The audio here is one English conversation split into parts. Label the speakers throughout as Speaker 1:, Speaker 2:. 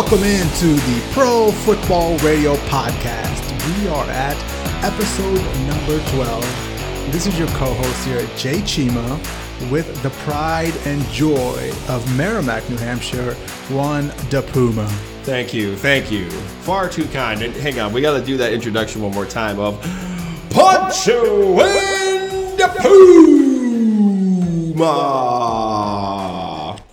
Speaker 1: Welcome into the Pro Football Radio Podcast. We are at episode number 12. This is your co host here, Jay Chima, with the pride and joy of Merrimack, New Hampshire, Juan De Puma.
Speaker 2: Thank you, thank you. Far too kind. And hang on, we got to do that introduction one more time of Poncho and the Puma.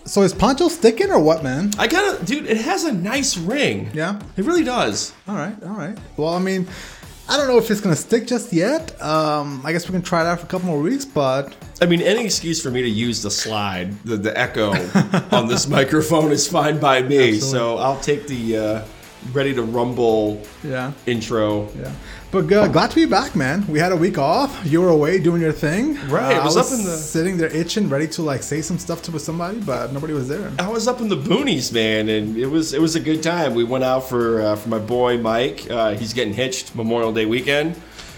Speaker 1: So is Poncho sticking or what, man?
Speaker 2: I gotta, dude. It has a nice ring.
Speaker 1: Yeah?
Speaker 2: it really does.
Speaker 1: All right, all right. Well, I mean, I don't know if it's gonna stick just yet. Um, I guess we can try it out for a couple more weeks, but
Speaker 2: I mean, any excuse for me to use the slide, the, the echo on this microphone is fine by me. So I'll take the uh, ready to rumble
Speaker 1: yeah,
Speaker 2: intro.
Speaker 1: yeah. But uh, glad to be back, man. We had a week off. You were away doing your thing.
Speaker 2: Right,
Speaker 1: Uh,
Speaker 2: I was
Speaker 1: I
Speaker 2: up in the-
Speaker 1: sitting there itching, ready to like say some stuff to somebody, but nobody was there.
Speaker 2: I was up in the boonies, man, and it was it was a good time. We went out for uh, for my boy Mike. Uh, he's getting hitched Memorial Day weekend,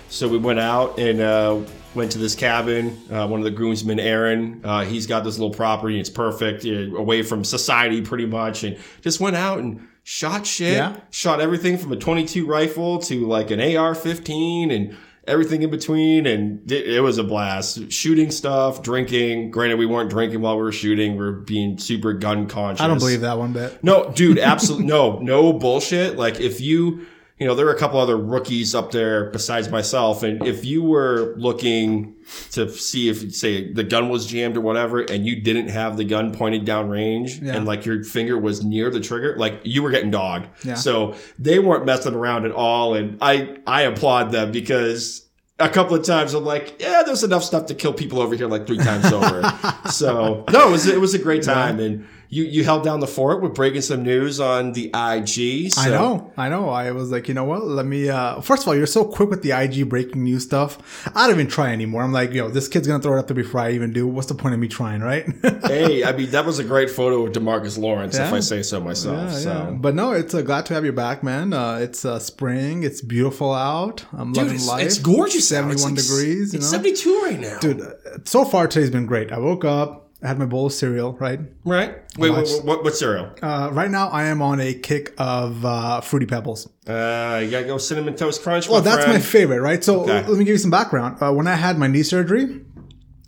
Speaker 2: so we went out and uh, went to this cabin. Uh, one of the groomsmen, Aaron, uh, he's got this little property. It's perfect, uh, away from society, pretty much, and just went out and shot shit.
Speaker 1: Yeah.
Speaker 2: Shot everything from a 22 rifle to like an AR-15 and everything in between and it, it was a blast shooting stuff drinking granted we weren't drinking while we were shooting we are being super gun conscious
Speaker 1: I don't believe that one bit.
Speaker 2: no dude absolutely no no bullshit like if you you know there are a couple other rookies up there besides myself and if you were looking to see if say the gun was jammed or whatever and you didn't have the gun pointed down range
Speaker 1: Yeah.
Speaker 2: and like your finger was near the trigger like you were getting dogged
Speaker 1: Yeah.
Speaker 2: so they weren't messing around at all and i i applaud them because a couple of times I'm like, yeah, there's enough stuff to kill people over here like three times over. so no, it was it was a great time, and you you held down the fort with breaking some news on the IG. So.
Speaker 1: I know, I know. I was like, you know what? Let me. uh First of all, you're so quick with the IG breaking news stuff. I don't even try anymore. I'm like, yo, this kid's gonna throw it up there before I even do. What's the point of me trying, right?
Speaker 2: hey, I mean that was a great photo of Demarcus Lawrence, if I say so myself.
Speaker 1: Yeah,
Speaker 2: so.
Speaker 1: yeah. But no, it's uh, glad to have you back, man. Uh, it's uh, spring. It's beautiful out. I'm
Speaker 2: Dude,
Speaker 1: loving
Speaker 2: it's,
Speaker 1: life.
Speaker 2: it's gorgeous. out. It's
Speaker 1: 71
Speaker 2: like s-
Speaker 1: degrees. You
Speaker 2: It's
Speaker 1: know?
Speaker 2: 72 right now.
Speaker 1: Dude, uh, so far today's been great. I woke up, I had my bowl of cereal, right?
Speaker 2: Right? Wait, what, what, what cereal?
Speaker 1: Uh, right now, I am on a kick of uh, Fruity Pebbles.
Speaker 2: Uh, you gotta go cinnamon toast crunch.
Speaker 1: Well, that's my favorite, right? So
Speaker 2: Okay.
Speaker 1: let me give you some background. Uh, when I had my knee surgery,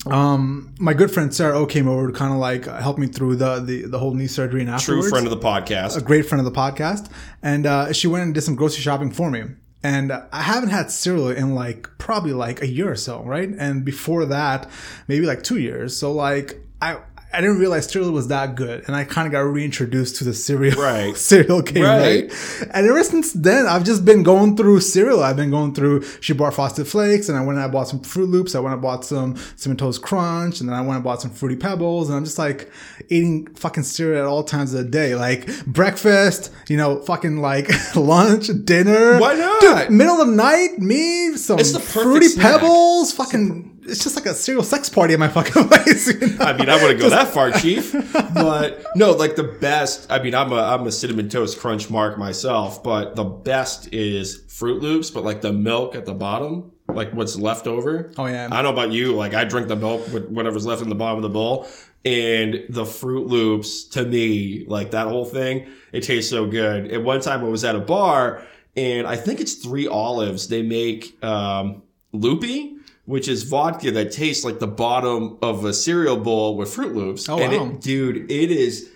Speaker 1: um, my good friend Sarah O came over to kind of like help me through the, the the whole knee surgery and afterwards.
Speaker 2: true friend of the podcast.
Speaker 1: a great friend of the podcast, and uh, she went and did some grocery shopping for me. And I haven't had cereal in like probably like a year or so, right? And before that, maybe like two years. So like I. I didn't realize cereal was that good, and I kind of got reintroduced to the cereal
Speaker 2: Right.
Speaker 1: cereal game,
Speaker 2: Right.
Speaker 1: right? And ever since then, I've just been going through cereal. I've been going through. She bought Frosted Flakes, and I went and I bought some Fruit Loops. I went and bought some Cinnamon Toast Crunch, and then I went and bought some Fruity Pebbles. And I'm just like eating fucking cereal at all times of the day, like breakfast, you know, fucking like lunch, dinner.
Speaker 2: Why not?
Speaker 1: Dude, middle of the night, me some
Speaker 2: It's the
Speaker 1: Fruity
Speaker 2: snack.
Speaker 1: Pebbles, fucking. It's just like a serial sex party in my fucking place. you know?
Speaker 2: I mean, I wouldn't go that far, Chief. But no, like the best. I mean, I'm a I'm a cinnamon toast crunch mark myself, but the best is Fruit Loops. But like the milk at the bottom, like what's left over.
Speaker 1: Oh, yeah.
Speaker 2: I don't know about you. Like I drink the milk with whatever's left in the bottom of the bowl, and the Fruit Loops to me, like that whole thing, it tastes so good. And one time I was at a bar, and I think it's Three Olives. They make um, loopy. Which is vodka that tastes like the bottom of a cereal bowl with Fruit Loops.
Speaker 1: Oh,
Speaker 2: and
Speaker 1: wow.
Speaker 2: it, dude, it is,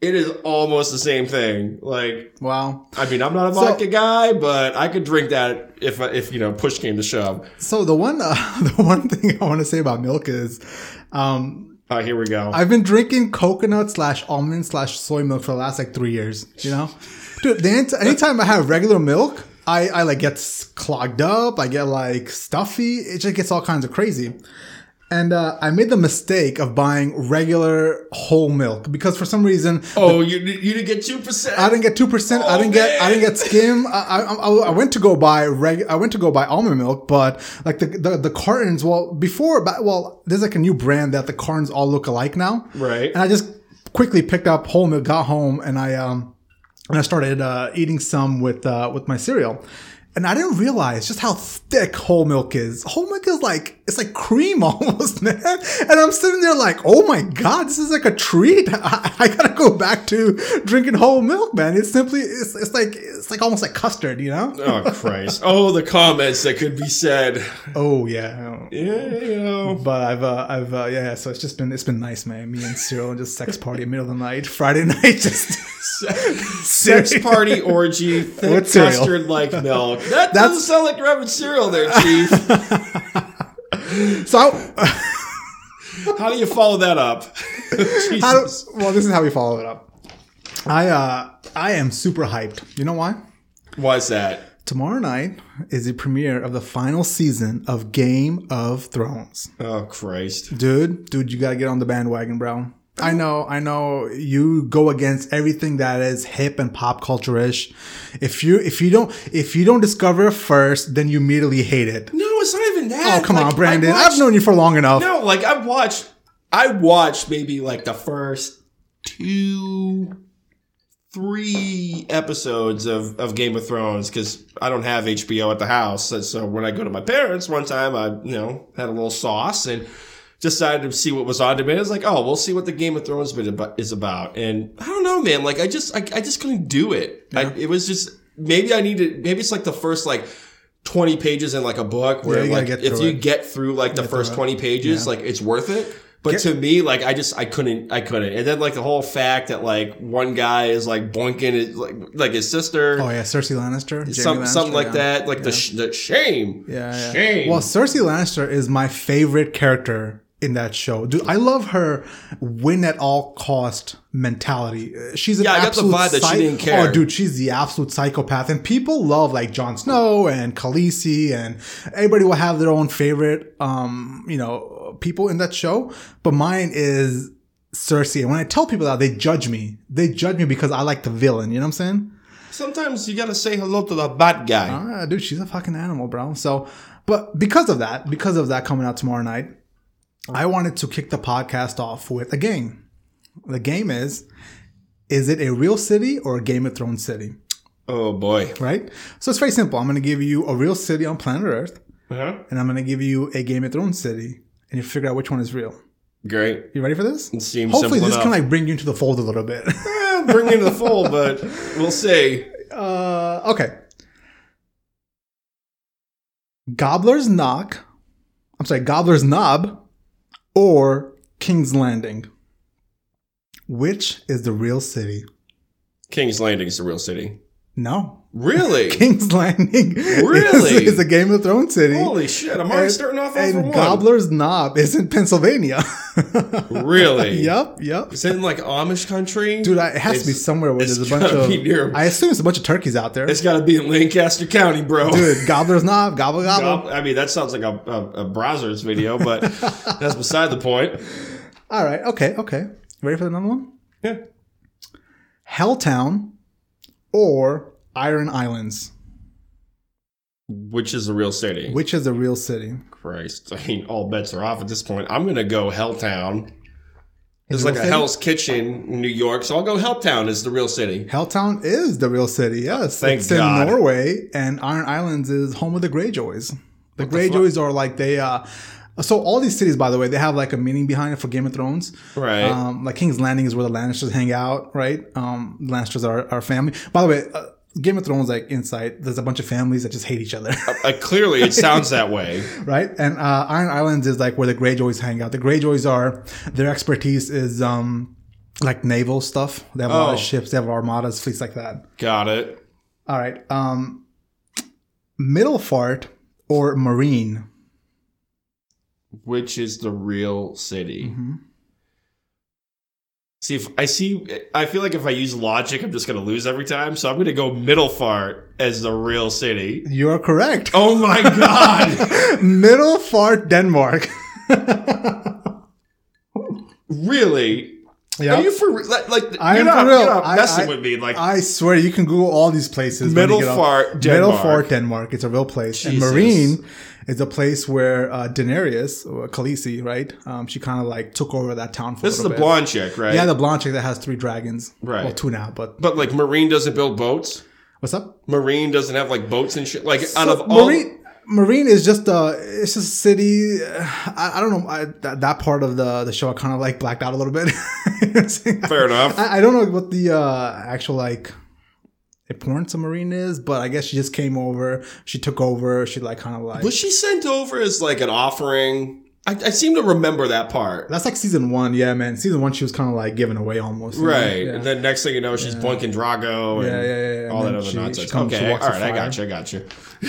Speaker 2: it is almost the same thing. Like,
Speaker 1: wow.
Speaker 2: I mean, I'm not a
Speaker 1: So-
Speaker 2: vodka guy, but I could drink that if, if you know, push came to shove.
Speaker 1: So the one, uh, the one thing I want to say about milk is, um,
Speaker 2: Uh, here we go.
Speaker 1: I've been drinking coconut slash almond slash soy milk for the last like three years. You know, dude. The anytime I have regular milk, I I like get clogged up. I get like stuffy. It just gets all kinds of crazy. And uh, I made the mistake of buying regular whole milk because for some reason
Speaker 2: oh, you you didn't get two percent.
Speaker 1: I didn't get two percent. I
Speaker 2: Oh,
Speaker 1: didn't get. I didn't get skim. I, I, I, I went to go buy reg. I went to go buy almond milk, but like the the, the cartons. Well, before, but well, there's like a new brand that the cartons all look alike now.
Speaker 2: Right.
Speaker 1: And I just quickly picked up whole milk, got home, and I um and I started uh, eating some with uh, with my cereal. And I didn't realize just how thick whole milk is. Whole milk is like, it's like cream almost, man. And I'm sitting there like, oh my God, this is like a treat. I, I gotta go back to drinking whole milk, man. It's simply, it's, it's like, it's like almost like custard, you know?
Speaker 2: Oh Christ! Oh, the comments that could be said.
Speaker 1: Oh yeah.
Speaker 2: Yeah, you know.
Speaker 1: But I've, uh, I've, uh, yeah, so it's just been, it's been nice, man. Me and Cyril just sex party in the middle of the night, Friday night, just
Speaker 2: Sex party orgy, thick custard like milk. That doesn't sound like rabbit cereal, there, Chief.
Speaker 1: So, I,
Speaker 2: How do you follow that up?
Speaker 1: how well, this is how we follow it up. I, uh, I am super hyped. You know why?
Speaker 2: Why's that?
Speaker 1: Tomorrow night is the premiere of the final season of Game of Thrones.
Speaker 2: Oh Christ!
Speaker 1: Dude, dude, you gotta get on the bandwagon, bro. I know, I know you go against everything that is hip and pop culture ish. If you if you don't if you don't discover it first, then you immediately hate it.
Speaker 2: No, it's not even that.
Speaker 1: Oh come
Speaker 2: Like,
Speaker 1: on, Brandon.
Speaker 2: watched-
Speaker 1: I've known you for long enough.
Speaker 2: No, like I watched. I watched maybe like the first two, three episodes of, of Game of Thrones because I don't have HBO at the house. So, so when I go to my parents, one time I you know had a little sauce and decided to see what was on demand. I was like, oh, we'll see what the Game of Thrones is about. And I don't know, man. Like I just I, I just couldn't do it. I, it was just maybe I needed maybe it's like the first like. 20 pages in like a book where
Speaker 1: Yeah,
Speaker 2: like if you
Speaker 1: it.
Speaker 2: get through like the first 20 pages like it's worth it but
Speaker 1: Get-
Speaker 2: to me like i just i couldn't i couldn't and then like the whole fact that like one guy is like boinking his like like his sister
Speaker 1: Oh yeah, Cersei Lannister,
Speaker 2: some,
Speaker 1: Lannister,
Speaker 2: something like
Speaker 1: yeah.
Speaker 2: that like the, sh- the shame
Speaker 1: Yeah, yeah.
Speaker 2: shame
Speaker 1: Well, Cersei Lannister is my favorite character in that show, dude. I love her win at all cost mentality. She's an
Speaker 2: Yeah, I got the
Speaker 1: absolute
Speaker 2: vibe that she didn't care.
Speaker 1: Oh, dude, she's the absolute psychopath, and people love like Jon Snow and Khaleesi, and everybody will have their own favorite, um, you know, people in that show. But mine is Cersei, and when I tell people that, they judge me. They judge me because I like the villain. You know what I'm saying?
Speaker 2: sometimes you gotta say hello to the bad guy
Speaker 1: Ah, dude, she's a fucking animal, bro. So, but because of that, because of that coming out tomorrow night, I wanted to kick the podcast off with a game. The game is, is it a real city or a Game of Thrones city?
Speaker 2: oh boy
Speaker 1: Right? So it's very simple. I'm going to give you a real city on planet Earth,
Speaker 2: uh-huh.
Speaker 1: and I'm going to give you a Game of Thrones city, and you figure out which one is real.
Speaker 2: great
Speaker 1: You ready for this?
Speaker 2: it seems
Speaker 1: Hopefully, this
Speaker 2: enough.
Speaker 1: can like bring you into the fold a little bit.
Speaker 2: Eh, bring you to the fold but we'll see
Speaker 1: Uh, okay. Gobbler's Knock. I'm sorry, Gobbler's Knob or King's Landing. Which is the real city?
Speaker 2: king's landing is the real city
Speaker 1: No.
Speaker 2: really
Speaker 1: King's Landing
Speaker 2: Really?
Speaker 1: is, is a Game of Thrones city.
Speaker 2: holy shit i'm already
Speaker 1: And-
Speaker 2: starting off over
Speaker 1: and
Speaker 2: one
Speaker 1: Gobbler's Knob is in Pennsylvania.
Speaker 2: really
Speaker 1: yep, yep.
Speaker 2: is it in like amish country
Speaker 1: Dude, I- it has to be somewhere where there's a bunch of.
Speaker 2: near-
Speaker 1: I assume it's a bunch of turkeys out there.
Speaker 2: It's got to be in Lancaster County, bro.
Speaker 1: Dude, Gobbler's Knob, gobble gobble.
Speaker 2: I mean, that sounds like a, a, a browser's video, but that's beside the point.
Speaker 1: All right, okay, okay. Ready for another one?
Speaker 2: Yeah.
Speaker 1: Helltown or Iron Islands?
Speaker 2: Which is the real city?
Speaker 1: Which is the real city?
Speaker 2: Christ. I mean, all bets are off at this point. I'm going to go Helltown.
Speaker 1: It's
Speaker 2: like a
Speaker 1: city?
Speaker 2: Hell's Kitchen in New York, so I'll go Helltown is the real city.
Speaker 1: Helltown is the real city. Yes,
Speaker 2: Thank
Speaker 1: it's
Speaker 2: God.
Speaker 1: in Norway, and Iron Islands is home of the Greyjoys. The
Speaker 2: the
Speaker 1: Greyjoys are like they. uh So all these cities, by the way, they have like a meaning behind it for Game of Thrones.
Speaker 2: Right.
Speaker 1: Um, like King's Landing is where the Lannisters hang out, right? Um, Lannisters are our family. By the way, uh, Game of Thrones, like inside, there's a bunch of families that just hate each other.
Speaker 2: Uh, clearly, it sounds that way.
Speaker 1: right? And uh, Iron Islands is like where the Greyjoys hang out. The Greyjoys are their expertise is um like naval stuff. They have a lot
Speaker 2: Oh.
Speaker 1: of ships, they have armadas, fleets like that.
Speaker 2: Got it.
Speaker 1: All right, um, Middlefart or Meereen.
Speaker 2: Which is the real city?
Speaker 1: Mm-hmm.
Speaker 2: See, if I see, I feel like if I use logic, I'm just going to lose every time. So I'm going to go Middle Middlefart as the real city.
Speaker 1: You are correct.
Speaker 2: Oh my god!
Speaker 1: Middle Middlefart, Denmark.
Speaker 2: really?
Speaker 1: Yeah.
Speaker 2: Are you for like? like
Speaker 1: I
Speaker 2: you're
Speaker 1: am
Speaker 2: not,
Speaker 1: for real.
Speaker 2: Not messing
Speaker 1: I-
Speaker 2: with me. Like
Speaker 1: I swear you can Google all these places. when you get off-
Speaker 2: Middlefart, Denmark.
Speaker 1: Middlefart, Denmark. It's a real place. And Meereen is a place where uh, Daenerys, or Khaleesi, right? Um, she kind of like took over that town for
Speaker 2: this
Speaker 1: a
Speaker 2: is the
Speaker 1: bit.
Speaker 2: blonde chick, right?
Speaker 1: Yeah, the blonde chick that has three dragons.
Speaker 2: Right.
Speaker 1: Well, two now, but
Speaker 2: but like Meereen doesn't build boats.
Speaker 1: What's up?
Speaker 2: Meereen doesn't have like boats and shit. Like out of all,
Speaker 1: Meereen, Meereen is just uh it's just a city. uh, I, I don't know. I, that, that part of the the show I kind of like blacked out a little bit.
Speaker 2: fair enough.
Speaker 1: I, I don't know what the uh actual like importance of Meereen is, but I guess she just came over. She took over. She like kind of like
Speaker 2: Was she sent over as like an offering? I, I seem to remember that part.
Speaker 1: that's like season one. Yeah, man. Season one, she was kind of like given away almost.
Speaker 2: Right.
Speaker 1: Yeah.
Speaker 2: And then next thing you know, she's boinking Drogo and
Speaker 1: Yeah, yeah, yeah, yeah.
Speaker 2: all
Speaker 1: And
Speaker 2: that other
Speaker 1: she-
Speaker 2: nonsense.
Speaker 1: she comes-
Speaker 2: okay. All right. I got you. I got you.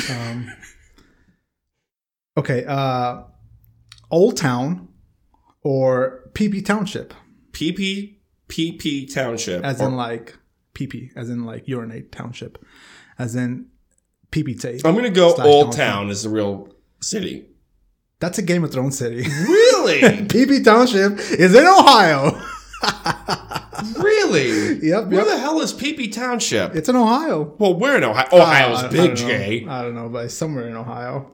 Speaker 1: Um, okay. Uh, Old Town or PP Township,
Speaker 2: PP, PP Township.
Speaker 1: as
Speaker 2: or-
Speaker 1: in like PP, as in like urinate township, as in PP Tate.
Speaker 2: I'm to go Old. Town is the real city.
Speaker 1: That's a Game of Thrones city.
Speaker 2: Really?
Speaker 1: PP Township is in Ohio.
Speaker 2: really?
Speaker 1: Yep,
Speaker 2: Where
Speaker 1: yep.
Speaker 2: the hell is PP Township?
Speaker 1: It's in Ohio.
Speaker 2: well, where in Ohio?
Speaker 1: Uh,
Speaker 2: Ohio's
Speaker 1: I- I
Speaker 2: big,
Speaker 1: don't know. Don't know, but somewhere in Ohio.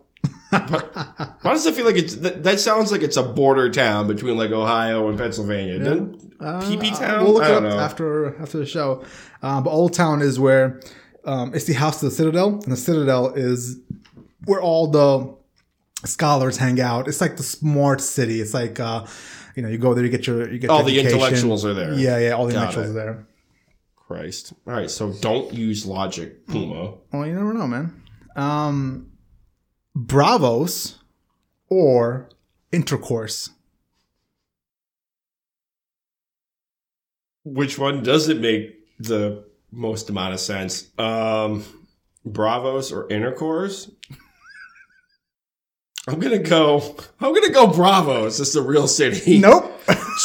Speaker 2: Why does it feel like it's that, that sounds like it's a border town between like Ohio and Pennsylvania? Doesn't-
Speaker 1: Uh,
Speaker 2: PP Town?
Speaker 1: We'll look
Speaker 2: I
Speaker 1: it up
Speaker 2: know.
Speaker 1: after after the show. Um, but Old Town is where um, it's the house of the Citadel, and the Citadel is where all the scholars hang out. It's like the smart city. It's like uh, you know, you go there, you get your you get
Speaker 2: All the
Speaker 1: education.
Speaker 2: intellectuals are there.
Speaker 1: Yeah, yeah, all the
Speaker 2: Got
Speaker 1: intellectuals
Speaker 2: it.
Speaker 1: are there.
Speaker 2: Christ. All right, so don't use logic, Puma.
Speaker 1: Well, you never know, man. Um, Braavos or intercourse.
Speaker 2: Which one doesn't make the most amount of sense? Um, Braavos or intercourse? I'm gonna go. I'm gonna go. Braavos. It's the real city.
Speaker 1: Nope.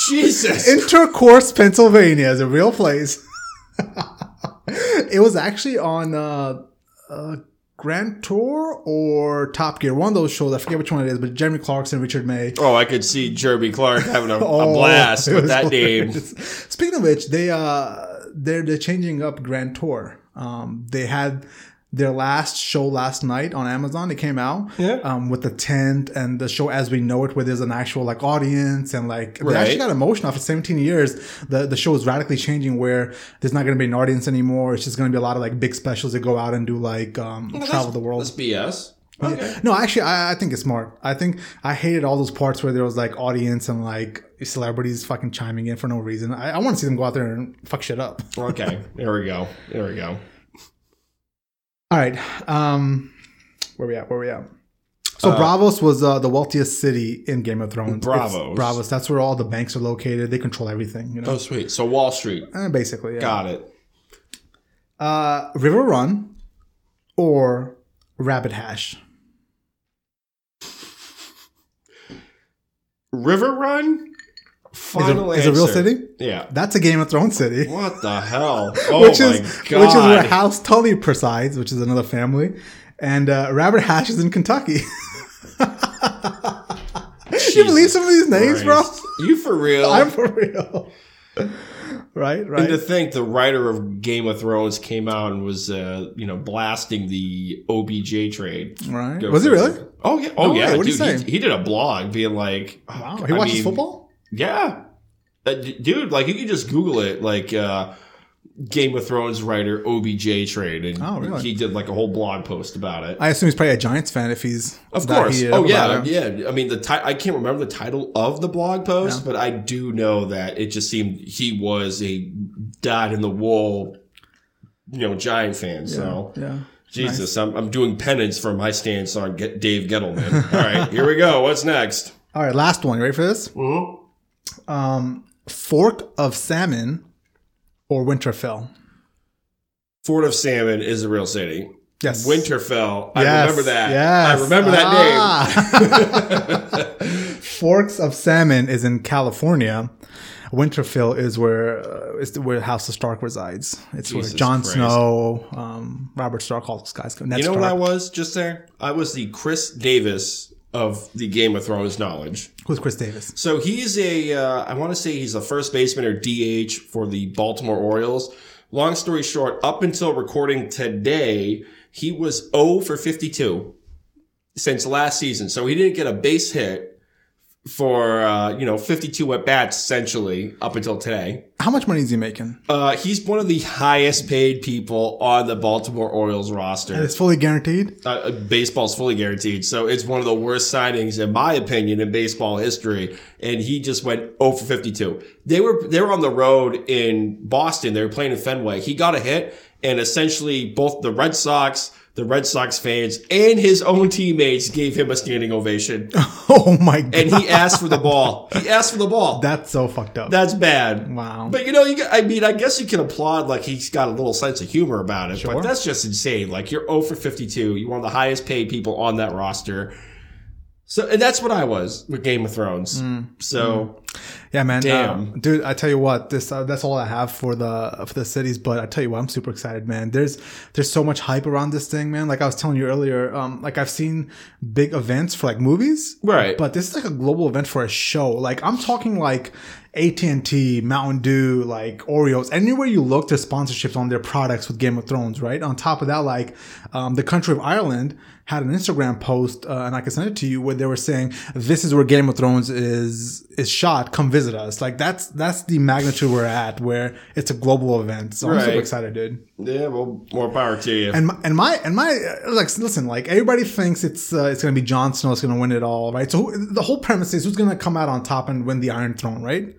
Speaker 2: Jesus.
Speaker 1: Intercourse, Pennsylvania is a real place. it was actually on uh, uh, Grand Tour or Top Gear, one of those shows. I forget which one it is, but Jeremy Clarkson, Richard May.
Speaker 2: oh, I could see Jeremy Clark having a, a
Speaker 1: Oh,
Speaker 2: blast with that name.
Speaker 1: Speaking of which, they uh they're they're changing up Grand Tour. Um, they had their last show last night on Amazon. It came out
Speaker 2: Yeah.
Speaker 1: um, with the tent and the show as we know it, where there's an actual like audience and like they
Speaker 2: Right.
Speaker 1: actually got emotional after 17 years. The the show is radically changing where there's not going to be an audience anymore. It's just going to be a lot of like big specials that go out and do like um, travel the world.
Speaker 2: That's BS. Okay.
Speaker 1: No, actually, I, I think it's smart. I think I hated all those parts where there was like audience and like celebrities fucking chiming in for no reason. I, I want to see them go out there and fuck shit up.
Speaker 2: Okay. There we go. There we go.
Speaker 1: All right, um, where we at? Where we at? So
Speaker 2: Uh,
Speaker 1: Braavos was uh, the wealthiest city in Game of Thrones. It's
Speaker 2: Braavos.
Speaker 1: Braavos. That's where all the banks are located. They control everything. You know,
Speaker 2: Oh, sweet. So Wall Street.
Speaker 1: Eh, basically. Yeah.
Speaker 2: Got it.
Speaker 1: Uh, Riverrun or Rabbit Hash.
Speaker 2: Riverrun. Finally
Speaker 1: is it, is it a real city?
Speaker 2: Yeah.
Speaker 1: That's a Game of Thrones city.
Speaker 2: What the hell? Oh
Speaker 1: which
Speaker 2: my
Speaker 1: is
Speaker 2: god!
Speaker 1: which is where House Tully presides, which is another family, and uh, Rabbit Hash is in Kentucky. you believe some of these names, bro?
Speaker 2: You for real?
Speaker 1: I'm for real. right, right.
Speaker 2: and to think the writer of Game of Thrones came out and was, uh, you know, blasting the OBJ trade.
Speaker 1: right.
Speaker 2: Go
Speaker 1: Was he really?
Speaker 2: Oh yeah. Oh
Speaker 1: No
Speaker 2: yeah.
Speaker 1: he
Speaker 2: dude,
Speaker 1: say?
Speaker 2: he, did a blog being like,
Speaker 1: Wow. He
Speaker 2: I
Speaker 1: watches
Speaker 2: mean,
Speaker 1: football.
Speaker 2: Yeah. Uh, d- dude, like you could just Google it, like uh, Game of Thrones writer OBJ trade, and
Speaker 1: Oh, really?
Speaker 2: he did like a whole blog post about it.
Speaker 1: I assume he's probably a Giants fan if he's
Speaker 2: Of course.
Speaker 1: heated
Speaker 2: Oh yeah, yeah. I mean, the ti- I can't remember the title of the blog post, but I do know that it just seemed he was a dot in the wool, you know, Giant fan. So
Speaker 1: Yeah.
Speaker 2: Jesus, I'm I'm doing penance for my stance on get Dave Gettleman. All right, here we go. What's next?
Speaker 1: All right, last one. You ready for this?
Speaker 2: Mm-hmm.
Speaker 1: Um, fork of salmon or Winterfell.
Speaker 2: Fort of Salmon is a real city.
Speaker 1: Yes.
Speaker 2: Winterfell. I
Speaker 1: Yes,
Speaker 2: remember that.
Speaker 1: Yes.
Speaker 2: I remember that
Speaker 1: Ah. Forks of Salmon is in California. Winterfell is where uh, is where House of Stark resides. It's
Speaker 2: Jesus
Speaker 1: where Jon Snow, um, Robert Stark, all those guys go. Ned.
Speaker 2: You know
Speaker 1: Stark.
Speaker 2: what I was just there? I was the Chris Davis of the Game of Thrones knowledge.
Speaker 1: Who's Chris Davis?
Speaker 2: So he's a, uh, I want to say he's a first baseman or DH for the Baltimore Orioles. Long story short, up until recording today, he was 0 for 52 since last season. So he didn't get a base hit for uh, you know 52 at bats essentially up until today.
Speaker 1: How much money is he making?
Speaker 2: Uh, he's one of the highest paid people on the Baltimore Orioles roster.
Speaker 1: It's fully guaranteed.
Speaker 2: Uh, baseball's fully guaranteed, so it's one of the worst signings in my opinion in baseball history. And he just went 0 for 52. They were they were on the road in Boston. They were playing in Fenway. He got a hit, and essentially both the Red Sox the Red Sox fans and his own teammates gave him a standing ovation.
Speaker 1: Oh my god!
Speaker 2: And he asked for the ball. He asked for the ball.
Speaker 1: That's so fucked up.
Speaker 2: That's bad.
Speaker 1: Wow.
Speaker 2: But you know, you I mean, I guess you can applaud like he's got a little sense of humor about it,
Speaker 1: Sure.
Speaker 2: but that's just insane. Like you're 0 for 52. You're one of the highest paid people on that roster. So, and that's what I was with Game of Thrones.
Speaker 1: Mm.
Speaker 2: So,
Speaker 1: Yeah, man.
Speaker 2: Damn.
Speaker 1: Uh, dude, I tell you what, this uh, that's all I have for the for the cities. But I tell you what, I'm super excited, man. There's there's so much hype around this thing, man. Like I was telling you earlier, um, like I've seen big events for like movies,
Speaker 2: Right.
Speaker 1: But this is like a global event for a show. Like I'm talking like AT and T, Mountain Dew, like Oreos. Anywhere you look, there's sponsorships on their products with Game of Thrones, right? On top of that, like um, the country of Ireland had an Instagram post, uh, and I can send it to you, where they were saying, "This is where Game of Thrones is is shot. Come visit us." Like that's that's the magnitude we're at, where it's a global event. So I'm super excited, dude.
Speaker 2: yeah, well, more power to you.
Speaker 1: And my, and my and my uh, like listen, like everybody thinks it's uh, it's gonna be Jon Snow is gonna win it all, right? So who, the whole premise is who's gonna come out on top and win the Iron Throne, right?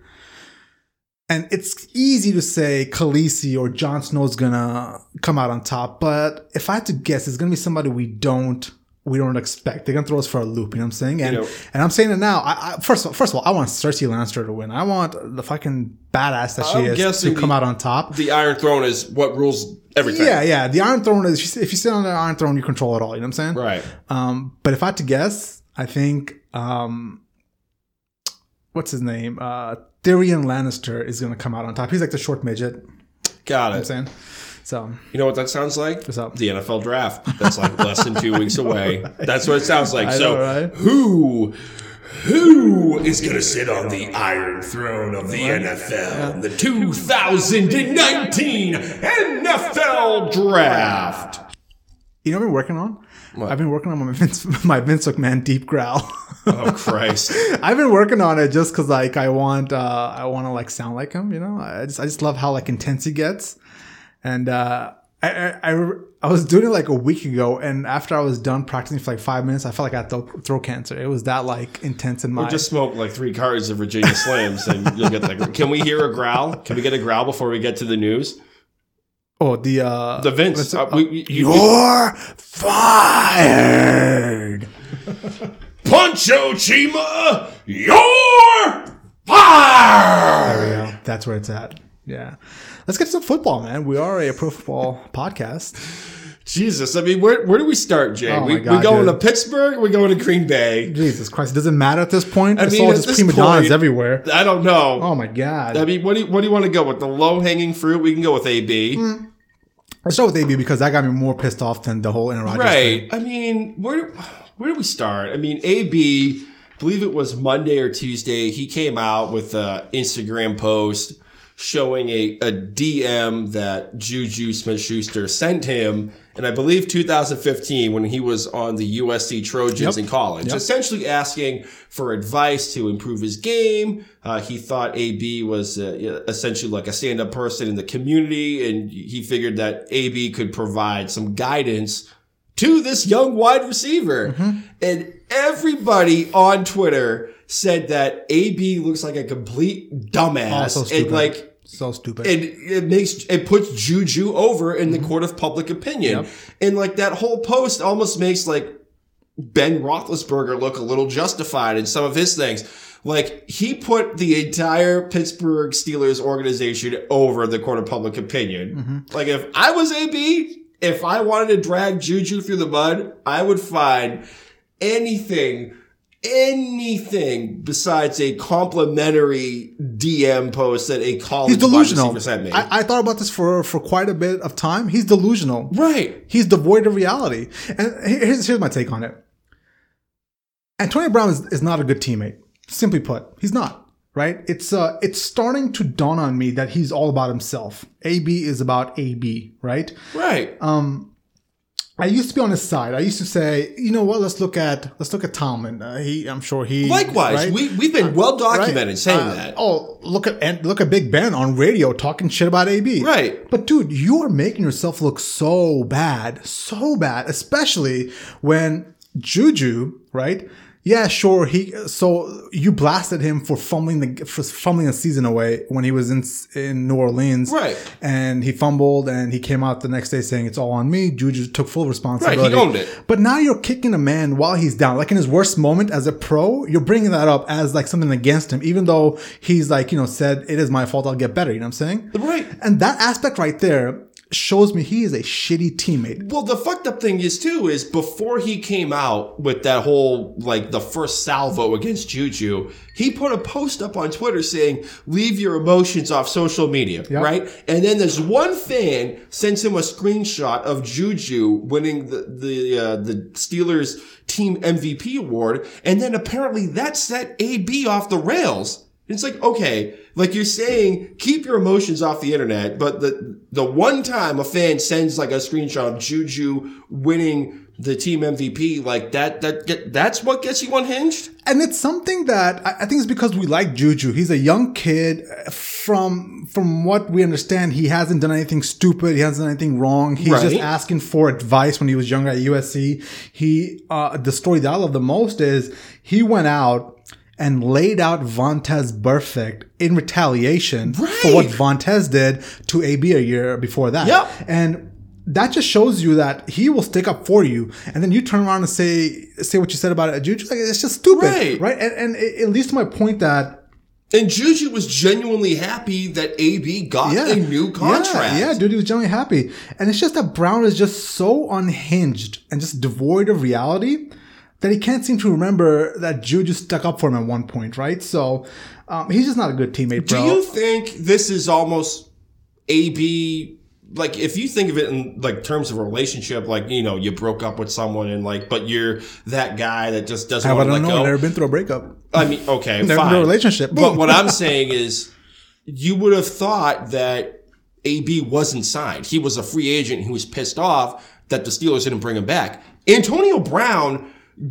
Speaker 1: And it's easy to say Khaleesi or Jon Snow's gonna come out on top, but if I had to guess, it's gonna be somebody we don't we don't expect. They're gonna throw us for a loop. You know what I'm saying? And
Speaker 2: You know-
Speaker 1: and I'm saying it now. I, I first of all, first of all, I want Cersei Lannister to win. I want the fucking badass that she
Speaker 2: I'm
Speaker 1: is to come
Speaker 2: the-
Speaker 1: out on top.
Speaker 2: the Iron Throne is what rules everything.
Speaker 1: Yeah, yeah. The Iron Throne is if you, sit on the Iron Throne, you control it all. You know what I'm saying?
Speaker 2: Right.
Speaker 1: Um, but if I had to guess, I think um, what's his name? Uh, Tyrion Lannister is gonna come out on top. He's like the short midget. You know
Speaker 2: Got
Speaker 1: what I'm
Speaker 2: it.
Speaker 1: saying? So
Speaker 2: You know what that sounds like?
Speaker 1: What's up?
Speaker 2: The NFL draft. That's like less than two weeks away. That's what it sounds like.
Speaker 1: I
Speaker 2: so
Speaker 1: know, right?
Speaker 2: who who is gonna sit on the Iron Throne of the NFL in the 2019 NFL draft?
Speaker 1: you know what I've been working on? I've been working on my Vince, my Vince McMahon deep growl.
Speaker 2: Oh Christ.
Speaker 1: I've been working on it just because like I want uh I want to like sound like him. You know, I just I just love how like intense he gets, and uh. I, I, I, was doing it like a week ago, and after I was done practicing for like five minutes, I felt like I had throat, throat cancer. It was that like intense in my.
Speaker 2: Just smoke like three cards of Virginia Slims and you'll get the. Can we hear a growl? Can we get a growl before we get to the news?
Speaker 1: oh, the uh,
Speaker 2: The Vince. uh, we, you-
Speaker 1: you're fired.
Speaker 2: Poncho Chima, you're fired.
Speaker 1: Yeah, that's where it's at. Yeah, let's get to some football, man. We are a pro football podcast.
Speaker 2: Jesus, I mean, where where do we start, Jay?
Speaker 1: Oh
Speaker 2: we
Speaker 1: my God,
Speaker 2: we going
Speaker 1: dude.
Speaker 2: to Pittsburgh? We going to Green Bay?
Speaker 1: Jesus Christ, it doesn't matter at this point.
Speaker 2: I
Speaker 1: it's
Speaker 2: mean,
Speaker 1: all just prima donnas everywhere.
Speaker 2: I don't know.
Speaker 1: Oh my god.
Speaker 2: I mean, what do you, what do you want to go with? The low hanging fruit? We can go with AB, hmm.
Speaker 1: Let's start with AB because that got me more pissed off than the whole Aaron Rodgers thing.
Speaker 2: right? I mean, where where do we start? I mean, AB. I believe it was Monday or Tuesday. He came out with an Instagram post showing a, a DM that Juju Smith Schuster sent him, and I believe 2015 when he was on the USC Trojans
Speaker 1: Yep.
Speaker 2: in college,
Speaker 1: Yep.
Speaker 2: essentially asking for advice to improve his game. Uh, he thought AB was uh, essentially like a stand up person in the community, and he figured that AB could provide some guidance to this young wide receiver.
Speaker 1: Mm-hmm.
Speaker 2: And everybody on Twitter said that AB looks like a complete dumbass.
Speaker 1: Oh, so
Speaker 2: and
Speaker 1: stupid.
Speaker 2: like
Speaker 1: So stupid.
Speaker 2: it it makes it puts Juju over in the court of public opinion.
Speaker 1: Mm-hmm. Yep.
Speaker 2: And like that whole post almost makes like Ben Roethlisberger look a little justified in some of his things. Like he put the entire Pittsburgh Steelers organization over the court of public opinion.
Speaker 1: Mm-hmm.
Speaker 2: Like if I was AB, if I wanted to drag Juju through the mud, I would find anything, anything besides a complimentary DM post that a college
Speaker 1: He's delusional.
Speaker 2: receiver sent me.
Speaker 1: I, I thought about this for, for quite a bit of time. He's delusional.
Speaker 2: right.
Speaker 1: He's devoid of reality. And here's, here's my take on it. Antonio Brown is, is not a good teammate. Simply put, he's not. Right? It's uh, it's starting to dawn on me that he's all about himself. AB is about AB. Right?
Speaker 2: Right.
Speaker 1: Um, I used to be on his side. I used to say, you know what? Let's look at let's look at Tomlin. Uh, he, I'm sure he.
Speaker 2: Likewise,
Speaker 1: right?
Speaker 2: we we've been well documented
Speaker 1: Right?
Speaker 2: saying
Speaker 1: Uh,
Speaker 2: that.
Speaker 1: Oh, look at and look at Big Ben on radio talking shit about AB.
Speaker 2: Right.
Speaker 1: But dude, you are making yourself look so bad, so bad, especially when Juju, right? Yeah, sure. He so you blasted him for fumbling the for fumbling a season away when he was in in New Orleans,
Speaker 2: Right.
Speaker 1: And he fumbled, and he came out the next day saying it's all on me. Juju took full responsibility.
Speaker 2: Right, he owned it.
Speaker 1: But now you're kicking a man while he's down, like in his worst moment as a pro. You're bringing that up as like something against him, even though he's like you know said it is my fault. I'll get better. You know what I'm saying?
Speaker 2: Right.
Speaker 1: And that aspect right there shows me he is a shitty teammate.
Speaker 2: Well, the fucked up thing is too is before he came out with that whole like the first salvo against Juju, he put a post up on Twitter saying, "Leave your emotions off social media,"
Speaker 1: Yep.
Speaker 2: right? And then there's one fan sends him a screenshot of Juju winning the the uh, the Steelers team MVP award, and then apparently that set AB off the rails. It's like, okay, like you're saying, keep your emotions off the internet, but the the one time a fan sends like a screenshot of Juju winning the team MVP, like that that that's what gets you unhinged.
Speaker 1: And it's something that I think it's because we like Juju. He's a young kid. From from what we understand, he hasn't done anything stupid. He hasn't done anything wrong. He's just asking for advice when he was younger at USC. He uh, the story that I love the most is he went out and laid out Vontaze Burfict in retaliation for what
Speaker 2: Right.
Speaker 1: Vontez did to AB a year before that.
Speaker 2: Yep.
Speaker 1: And that just shows you that he will stick up for you, and then you turn around and say say what you said about it. Juju, like it's just stupid,
Speaker 2: Right.
Speaker 1: right? And, and it, it leads to my point that
Speaker 2: And Juju was genuinely happy that AB got
Speaker 1: yeah,
Speaker 2: a new contract.
Speaker 1: Yeah, yeah, dude, he was genuinely happy, and it's just that Brown is just so unhinged and just devoid of reality that he can't seem to remember that Juju stuck up for him at one point, right? So um, he's just not a good teammate,
Speaker 2: Do you think this is almost AB? Like, if you think of it in like terms of a relationship, like you know, you broke up with someone and like, but you're that guy that just doesn't
Speaker 1: I
Speaker 2: want to let
Speaker 1: know.
Speaker 2: go.
Speaker 1: I've never been through a breakup.
Speaker 2: I mean, okay,
Speaker 1: Never
Speaker 2: fine.
Speaker 1: been in a relationship.
Speaker 2: But what I'm saying is, you would have thought that AB wasn't signed. He was a free agent. He was pissed off that the Steelers didn't bring him back. Antonio Brown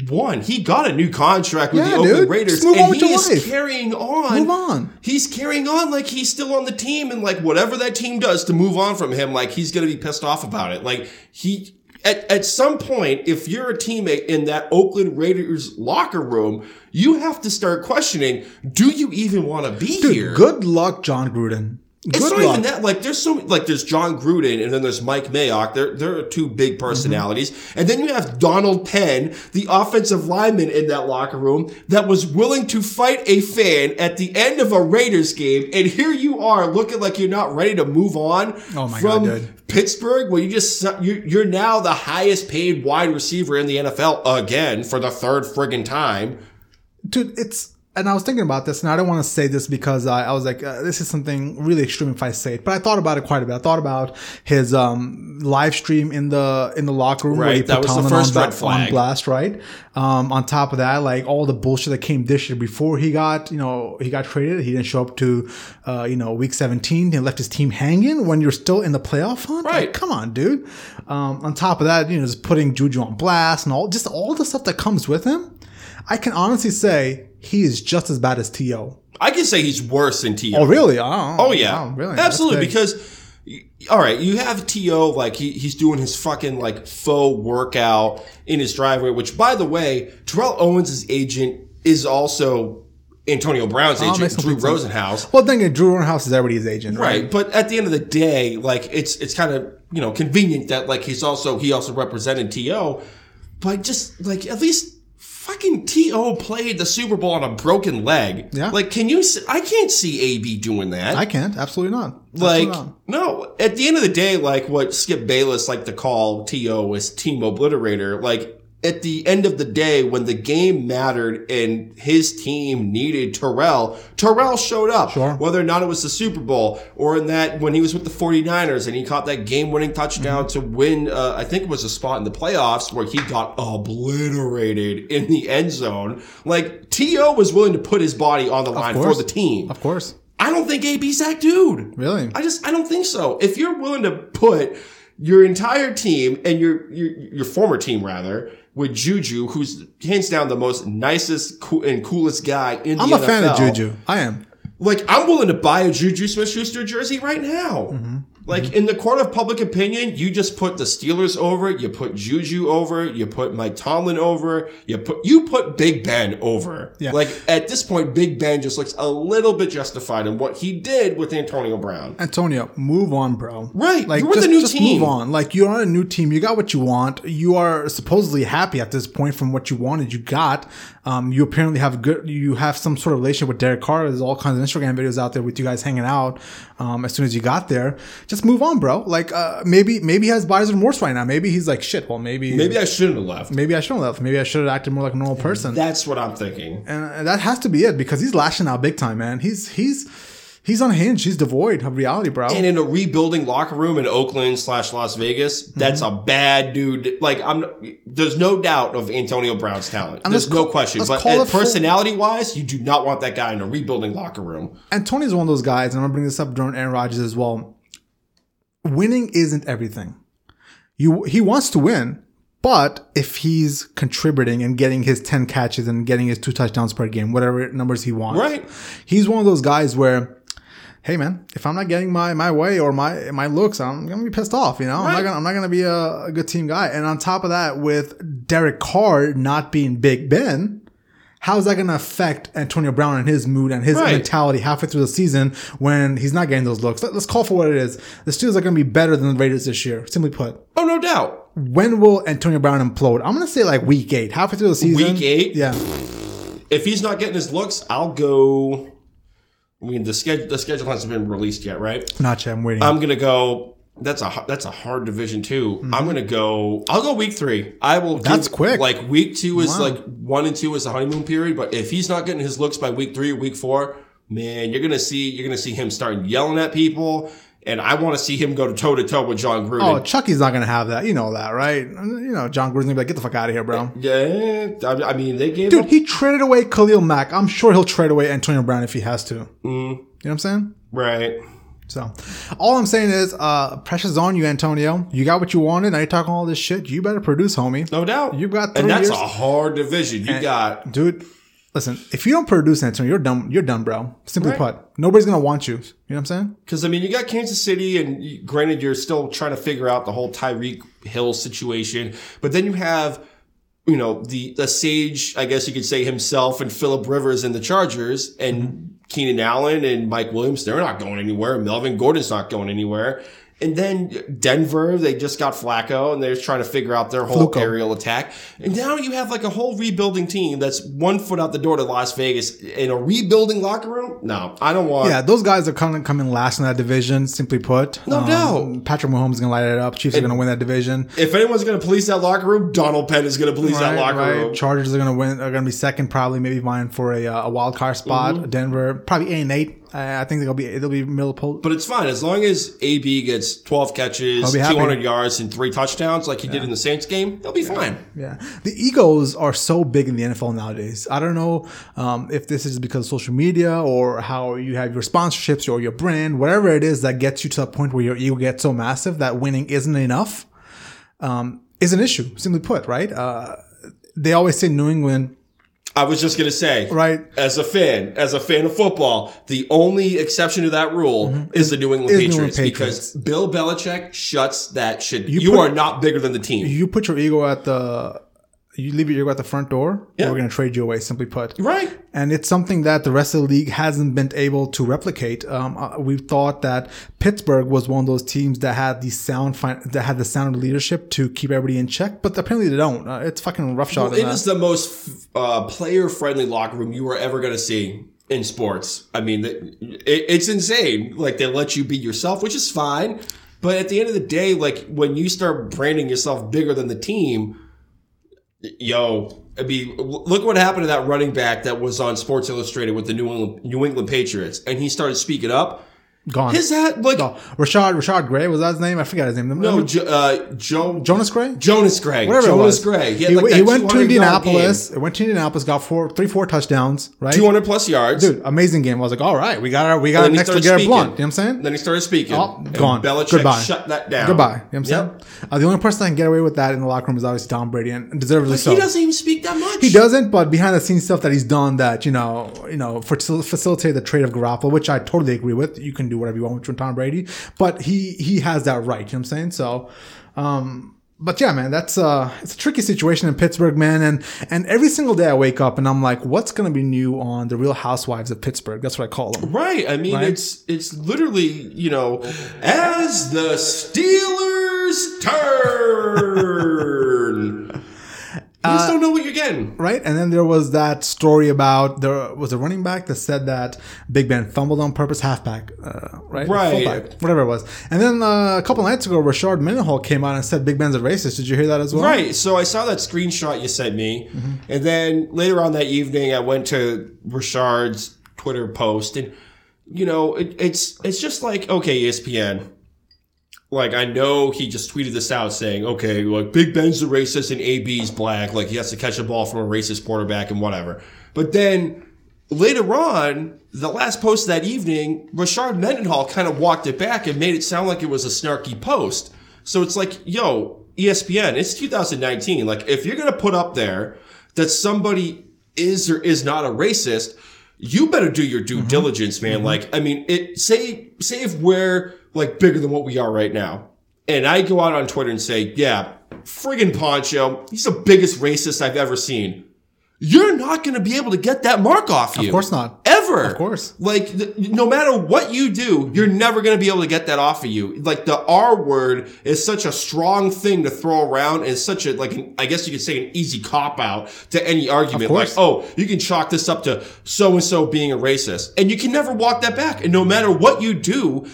Speaker 2: won. He got a new contract with
Speaker 1: Yeah,
Speaker 2: the Oakland
Speaker 1: dude.
Speaker 2: Raiders,
Speaker 1: Just move on
Speaker 2: and he
Speaker 1: life.
Speaker 2: carrying on.
Speaker 1: Move on.
Speaker 2: He's carrying on like he's still on the team, and like whatever that team does to move on from him, like he's gonna be pissed off about it. Like he. At, at some point, if you're a teammate in that Oakland Raiders locker room, you have to start questioning, do you even want to be
Speaker 1: Dude,
Speaker 2: here?
Speaker 1: good luck, Jon Gruden.
Speaker 2: It's
Speaker 1: Good
Speaker 2: not
Speaker 1: luck.
Speaker 2: even that. Like, there's so like there's Jon Gruden, and then there's Mike Mayock. There, there are two big mm-hmm. personalities, and then you have Donald Penn, the offensive lineman in that locker room, that was willing to fight a fan at the end of a Raiders game, and here you are looking like you're not ready to move on
Speaker 1: Oh my
Speaker 2: from
Speaker 1: God, dude.
Speaker 2: Pittsburgh, where you just you're now the highest paid wide receiver in the NFL again for the third friggin' time.
Speaker 1: dude it's and i was thinking about this and i don't want to say this because i, I was like uh, this is something really extreme if i say it but i thought about it quite a bit i thought about his um live stream in the in the locker room where
Speaker 2: Right,
Speaker 1: he
Speaker 2: that
Speaker 1: put
Speaker 2: was the first
Speaker 1: on,
Speaker 2: red flag.
Speaker 1: on blast right um on top of that like all the bullshit that came this year before he got you know he got traded he didn't show up to uh you know week 17 he left his team hanging when you're still in the playoff hunt Like,
Speaker 2: Right.
Speaker 1: come on dude um on top of that you know just putting juju on blast and all just all the stuff that comes with him I can honestly say he is just as bad as T.O.
Speaker 2: I can say he's worse than T.O.
Speaker 1: Oh, really? Oh,
Speaker 2: Oh yeah,
Speaker 1: wow, really?
Speaker 2: Absolutely. Because all right, you have To like he, he's doing his fucking like faux workout in his driveway. Which, by the way, Terrell Owens' agent is also Antonio Brown's
Speaker 1: Oh,
Speaker 2: agent, Drew. Rosenhaus.
Speaker 1: Well, then again, Drew Rosenhaus is everybody's agent, right?
Speaker 2: Right, but at the end of the day, like it's it's kind of you know convenient that like he's also he also represented T.O., but just like at least fucking T.O. played the Super Bowl on a broken leg.
Speaker 1: Yeah.
Speaker 2: like can you? I can't see AB doing that.
Speaker 1: I can't. Absolutely not.
Speaker 2: Like,
Speaker 1: not.
Speaker 2: no, at the end of the day, like what Skip Bayless liked to call T.O. is team obliterator. Like, at the end of the day, when the game mattered and his team needed Terrell, Terrell showed up.
Speaker 1: Sure.
Speaker 2: Whether or not it was the Super Bowl or in that when he was with the 49ers and he caught that game winning touchdown
Speaker 1: Mm-hmm.
Speaker 2: to win, uh, I think it was a spot in the playoffs where he got obliterated in the end zone. Like, T.O. was willing to put his body on the line for the team.
Speaker 1: Of course.
Speaker 2: I don't think AB's that dude.
Speaker 1: Really?
Speaker 2: I just I don't think so. If you're willing to put your entire team and your, your, your former team rather, with Juju, who's hands down the most nicest cool, and coolest guy in the world.
Speaker 1: I'm
Speaker 2: NFL.
Speaker 1: a fan of Juju. I am.
Speaker 2: Like, I'm willing to buy a Juju Smith-Schuster jersey right now.
Speaker 1: Mm-hmm.
Speaker 2: Like, in the court of public opinion, you just put the Steelers over, you put Juju over, you put Mike Tomlin over, you put, you put Big Ben over.
Speaker 1: Yeah.
Speaker 2: Like, at this point, Big Ben just looks a little bit justified in what he did with Antonio Brown.
Speaker 1: Antonio, move on, bro.
Speaker 2: Right,
Speaker 1: Like
Speaker 2: you're with
Speaker 1: just,
Speaker 2: a new
Speaker 1: just
Speaker 2: team.
Speaker 1: move on. Like you're on a new team. You got what you want. You are supposedly happy at this point from what you wanted. You got. Um, you apparently have good. You have some sort of relationship with Derek Carr. There's all kinds of Instagram videos out there with you guys hanging out. Um, as soon as you got there, just move on, bro. Like uh, maybe maybe he has buyer's remorse right now. Maybe he's like shit. Well, maybe
Speaker 2: Maybe I shouldn't have left.
Speaker 1: maybe I shouldn't have left. Maybe I should have acted more like a normal person.
Speaker 2: That's what I'm thinking.
Speaker 1: and that has to be it because he's lashing out big time, man. He's he's he's unhinged. He's devoid of reality, bro.
Speaker 2: And in a rebuilding locker room in Oakland slash Las Vegas, that's
Speaker 1: Mm-hmm.
Speaker 2: a bad dude. Like I'm, there's no doubt of Antonio Brown's talent. There's no question. But
Speaker 1: it full-
Speaker 2: personality wise, you do not want that guy in a rebuilding locker room.
Speaker 1: And Tony's one of those guys, and I'm gonna bring this up during Aaron Rodgers as well. Winning isn't everything. You he wants to win, but if he's contributing and getting his 10 catches and getting his two touchdowns per game, whatever numbers he wants,
Speaker 2: Right.
Speaker 1: He's one of those guys where, hey man, if I'm not getting my my way or my my looks, I'm gonna be pissed off. You know, I'm not gonna I'm not gonna be a, a good team guy. And on top of that, with Derek Carr not being Big Ben. How's that going to affect Antonio Brown and his mood and his
Speaker 2: Right.
Speaker 1: mentality halfway through the season when he's not getting those looks? Let, us call for what it is. The Steelers are going to be better than the Raiders this year. Simply put,
Speaker 2: Oh, no doubt.
Speaker 1: when will Antonio Brown implode? I'm going to say like week eight, halfway through the season.
Speaker 2: Week eight?
Speaker 1: yeah.
Speaker 2: If he's not getting his looks, I'll go. I mean, the schedule the schedule hasn't been released yet, right?
Speaker 1: Not yet. I'm waiting.
Speaker 2: I'm gonna go. That's a that's a hard division too. I'm gonna go. I'll go week three. I will.
Speaker 1: Mm-hmm. That's quick.
Speaker 2: Like week two is
Speaker 1: Wow.
Speaker 2: like one and two is the honeymoon period. But if he's not getting his looks by week three or week four, man, you're gonna see you're gonna see him starting yelling at people. And I want to see him go to toe to toe with Jon Gruden.
Speaker 1: oh, Chucky's not going to have that. You know that, right? You know, Jon Gruden's going to be like, get the fuck out of here, bro.
Speaker 2: yeah, I, I mean they gave
Speaker 1: Dude,
Speaker 2: him.
Speaker 1: he traded away Khalil Mack. I'm sure he'll trade away Antonio Brown if he has to.
Speaker 2: Mm.
Speaker 1: You know what I'm saying?
Speaker 2: Right.
Speaker 1: So, all I'm saying is, uh, pressure's on you, Antonio. You got what you wanted. Now you're talking all this shit. You better produce, homie.
Speaker 2: No doubt.
Speaker 1: You got
Speaker 2: and that's
Speaker 1: years.
Speaker 2: a hard division. You got
Speaker 1: Dude, listen, if you don't produce, Antonio, you're done. You're done, bro. Simply
Speaker 2: Right.
Speaker 1: put, nobody's gonna want you. You know what I'm saying?
Speaker 2: Because I mean, you got Kansas City, and you- granted, you're still trying to figure out the whole Tyreek Hill situation, but then you have, you know, the the sage, I guess you could say himself, and Philip Rivers and the Chargers, and mm-hmm. Keenan Allen and Mike Williams. They're not going anywhere. Melvin Gordon's not going anywhere. And then Denver, they just got Flacco, and they're trying to figure out their whole
Speaker 1: Fluco.
Speaker 2: aerial attack. And now you have like a whole rebuilding team that's one foot out the door to Las Vegas in a rebuilding locker room. No, I don't want.
Speaker 1: Yeah, those guys are coming coming last in that division. Simply put,
Speaker 2: No doubt.
Speaker 1: Patrick Mahomes is gonna light it up. Chiefs are gonna win that division.
Speaker 2: If anyone's going to police that locker room, Donald Penn is going to police that locker
Speaker 1: right.
Speaker 2: room.
Speaker 1: Chargers are gonna win. Are gonna be second, probably maybe vying for a, uh, a wild card spot.
Speaker 2: Mm-hmm.
Speaker 1: Denver probably eight and eight. Uh, I think they'll be they'll be middle post.
Speaker 2: But it's fine as long as AB gets 12 catches, 200 yards, and three touchdowns like he did in the Saints game. He'll be fine.
Speaker 1: Yeah, the egos are so big in the NFL nowadays. I don't know um, if this is because of social media or how you have your sponsorships or your brand, whatever it is that gets you to a point where your ego gets so massive that winning isn't enough. Um, is an issue. Simply put, right? Uh, they always say New England,
Speaker 2: I was just going to say,
Speaker 1: right?
Speaker 2: as a fan, as a fan of football, the only exception to that rule is the New England
Speaker 1: Mm-hmm. is New
Speaker 2: Patriots, because Bill Belichick shuts that shit. You,
Speaker 1: put-
Speaker 2: are not bigger than the team.
Speaker 1: You put your ego at the, you leave your ego at the front door.
Speaker 2: Yeah.
Speaker 1: We're going to trade you away. Simply put,
Speaker 2: right.
Speaker 1: and it's something that the rest of the league hasn't been able to replicate. Um, uh, we thought that Pittsburgh was one of those teams that had the sound fin- that had the sound leadership to keep everybody in check, but apparently they don't. Uh, it's fucking rough shot.
Speaker 2: It is the most uh, player friendly locker room you are ever going to see in sports. I mean, it, it's insane. Like they let you be yourself, which is fine. But at the end of the day, like when you start branding yourself bigger than the team, yo, I mean, look what happened to that running back that was on Sports Illustrated with the New England, New England Patriots, and he started speaking up.
Speaker 1: Gone.
Speaker 2: His hat, like,
Speaker 1: Oh, Rashad Rashad Gray was that his name? I forgot his name.
Speaker 2: no, jo- uh, Joe,
Speaker 1: Jonas Gray.
Speaker 2: Jonas Gray.
Speaker 1: Whatever
Speaker 2: Jonas
Speaker 1: it was.
Speaker 2: Gray.
Speaker 1: He,
Speaker 2: had, like,
Speaker 1: he went to Indianapolis. It went to Indianapolis. Got four, three, four touchdowns. Right,
Speaker 2: 200 plus yards.
Speaker 1: dude, amazing game. I was like, all right, we got our, we got our next to Garrett
Speaker 2: speaking.
Speaker 1: Blount. You know what I'm saying?
Speaker 2: Then he started speaking.
Speaker 1: Oh, gone.
Speaker 2: Belichick
Speaker 1: Goodbye.
Speaker 2: shut that down.
Speaker 1: Goodbye. You know what I'm saying? Uh, the only person that can get away with that in the locker room is obviously Tom Brady, and deservedly so.
Speaker 2: He doesn't even speak that much.
Speaker 1: He doesn't, but behind the scenes stuff that he's done that, you know, you know, facilitate the trade of Garoppolo, which I totally agree with. You can do whatever you want with Tom Brady, but he he has that right, you know what I'm saying? So um but yeah, man, that's uh it's a tricky situation in Pittsburgh, man, and and every single day I wake up and I'm like, what's gonna be new on the Real Housewives of Pittsburgh? That's what I call them.
Speaker 2: Right. I mean,
Speaker 1: Right?
Speaker 2: it's it's literally you know, as the Steelers turn. You
Speaker 1: Uh,
Speaker 2: just don't know what you're getting.
Speaker 1: Right, and then there was that story about there was a running back that said that Big Ben fumbled on purpose, halfback, uh, right,
Speaker 2: Right.
Speaker 1: Fullback, whatever it was. And then uh, a couple nights ago, Rashard Mendenhall came out and said Big Ben's a racist. Did you hear that as well?
Speaker 2: Right. So I saw that screenshot you sent me, and then later on that evening, I went to Rashard's Twitter post, and you know, it, it's it's just like okay, ESPN. Like I know he just tweeted this out saying, okay, like Big Ben's a racist and AB's black, like he has to catch a ball from a racist quarterback and whatever. But then later on, the last post that evening, Rashard Mendenhall kind of walked it back and made it sound like it was a snarky post. So it's like, yo, ESPN, it's 2019. Like, if you're going to put up there that somebody is or is not a racist, you better do your due mm-hmm. diligence, man. Mm-hmm. Like, I mean, it, say, say if we're like bigger than what we are right now. And I go out on Twitter and say, yeah, friggin' Poncho, he's the biggest racist I've ever seen. You're not going to be able to get that mark off you.
Speaker 1: Of course not.
Speaker 2: Ever.
Speaker 1: Of course.
Speaker 2: Like, th- no matter what you do, you're never going to be able to get that off of you. Like, the R word is such a strong thing to throw around and such a, like, an, I guess you could say an easy cop out to any argument. Like, oh, you can chalk this up to so and so being a racist. And you can never walk that back. And no matter what you do,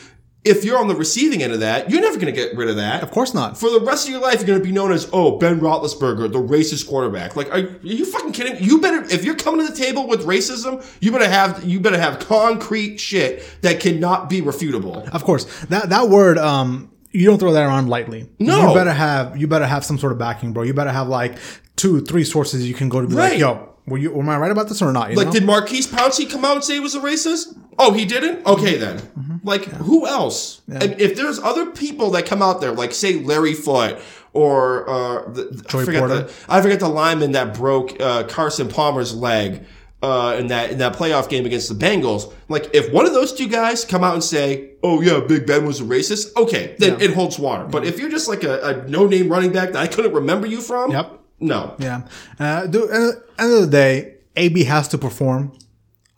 Speaker 2: if you're on the receiving end of that, you're never going to get rid of that.
Speaker 1: Of course not.
Speaker 2: For the rest of your life, you're going to be known as, oh, Ben Roethlisberger, the racist quarterback. Like, are, are you fucking kidding? me? You better, if you're coming to the table with racism, you better have, you better have concrete shit that cannot be refutable.
Speaker 1: Of course, that that word, um, you don't throw that around lightly.
Speaker 2: No.
Speaker 1: you better have you better have some sort of backing, bro. You better have like two, three sources you can go to be
Speaker 2: Right.
Speaker 1: like, yo, were you, am I right about this or not? You
Speaker 2: Like,
Speaker 1: know?
Speaker 2: did Maurkice Pouncey come out and say he was a racist? Oh, he didn't? Okay, then.
Speaker 1: Mm-hmm.
Speaker 2: Like, who else? And if there's other people that come out there, like, say, Larry Foote, or uh, the, I, forget
Speaker 1: Porter.
Speaker 2: the, I forget the lineman that broke uh, Carson Palmer's leg uh, in that in that playoff game against the Bengals. Like, if one of those two guys come out and say, "Oh yeah, Big Ben was a racist," okay, then it holds water. But if you're just like a, a no name running back that I couldn't remember you from,
Speaker 1: Yep.
Speaker 2: no,
Speaker 1: Yeah. Uh, do, uh, end of the day, AB has to perform.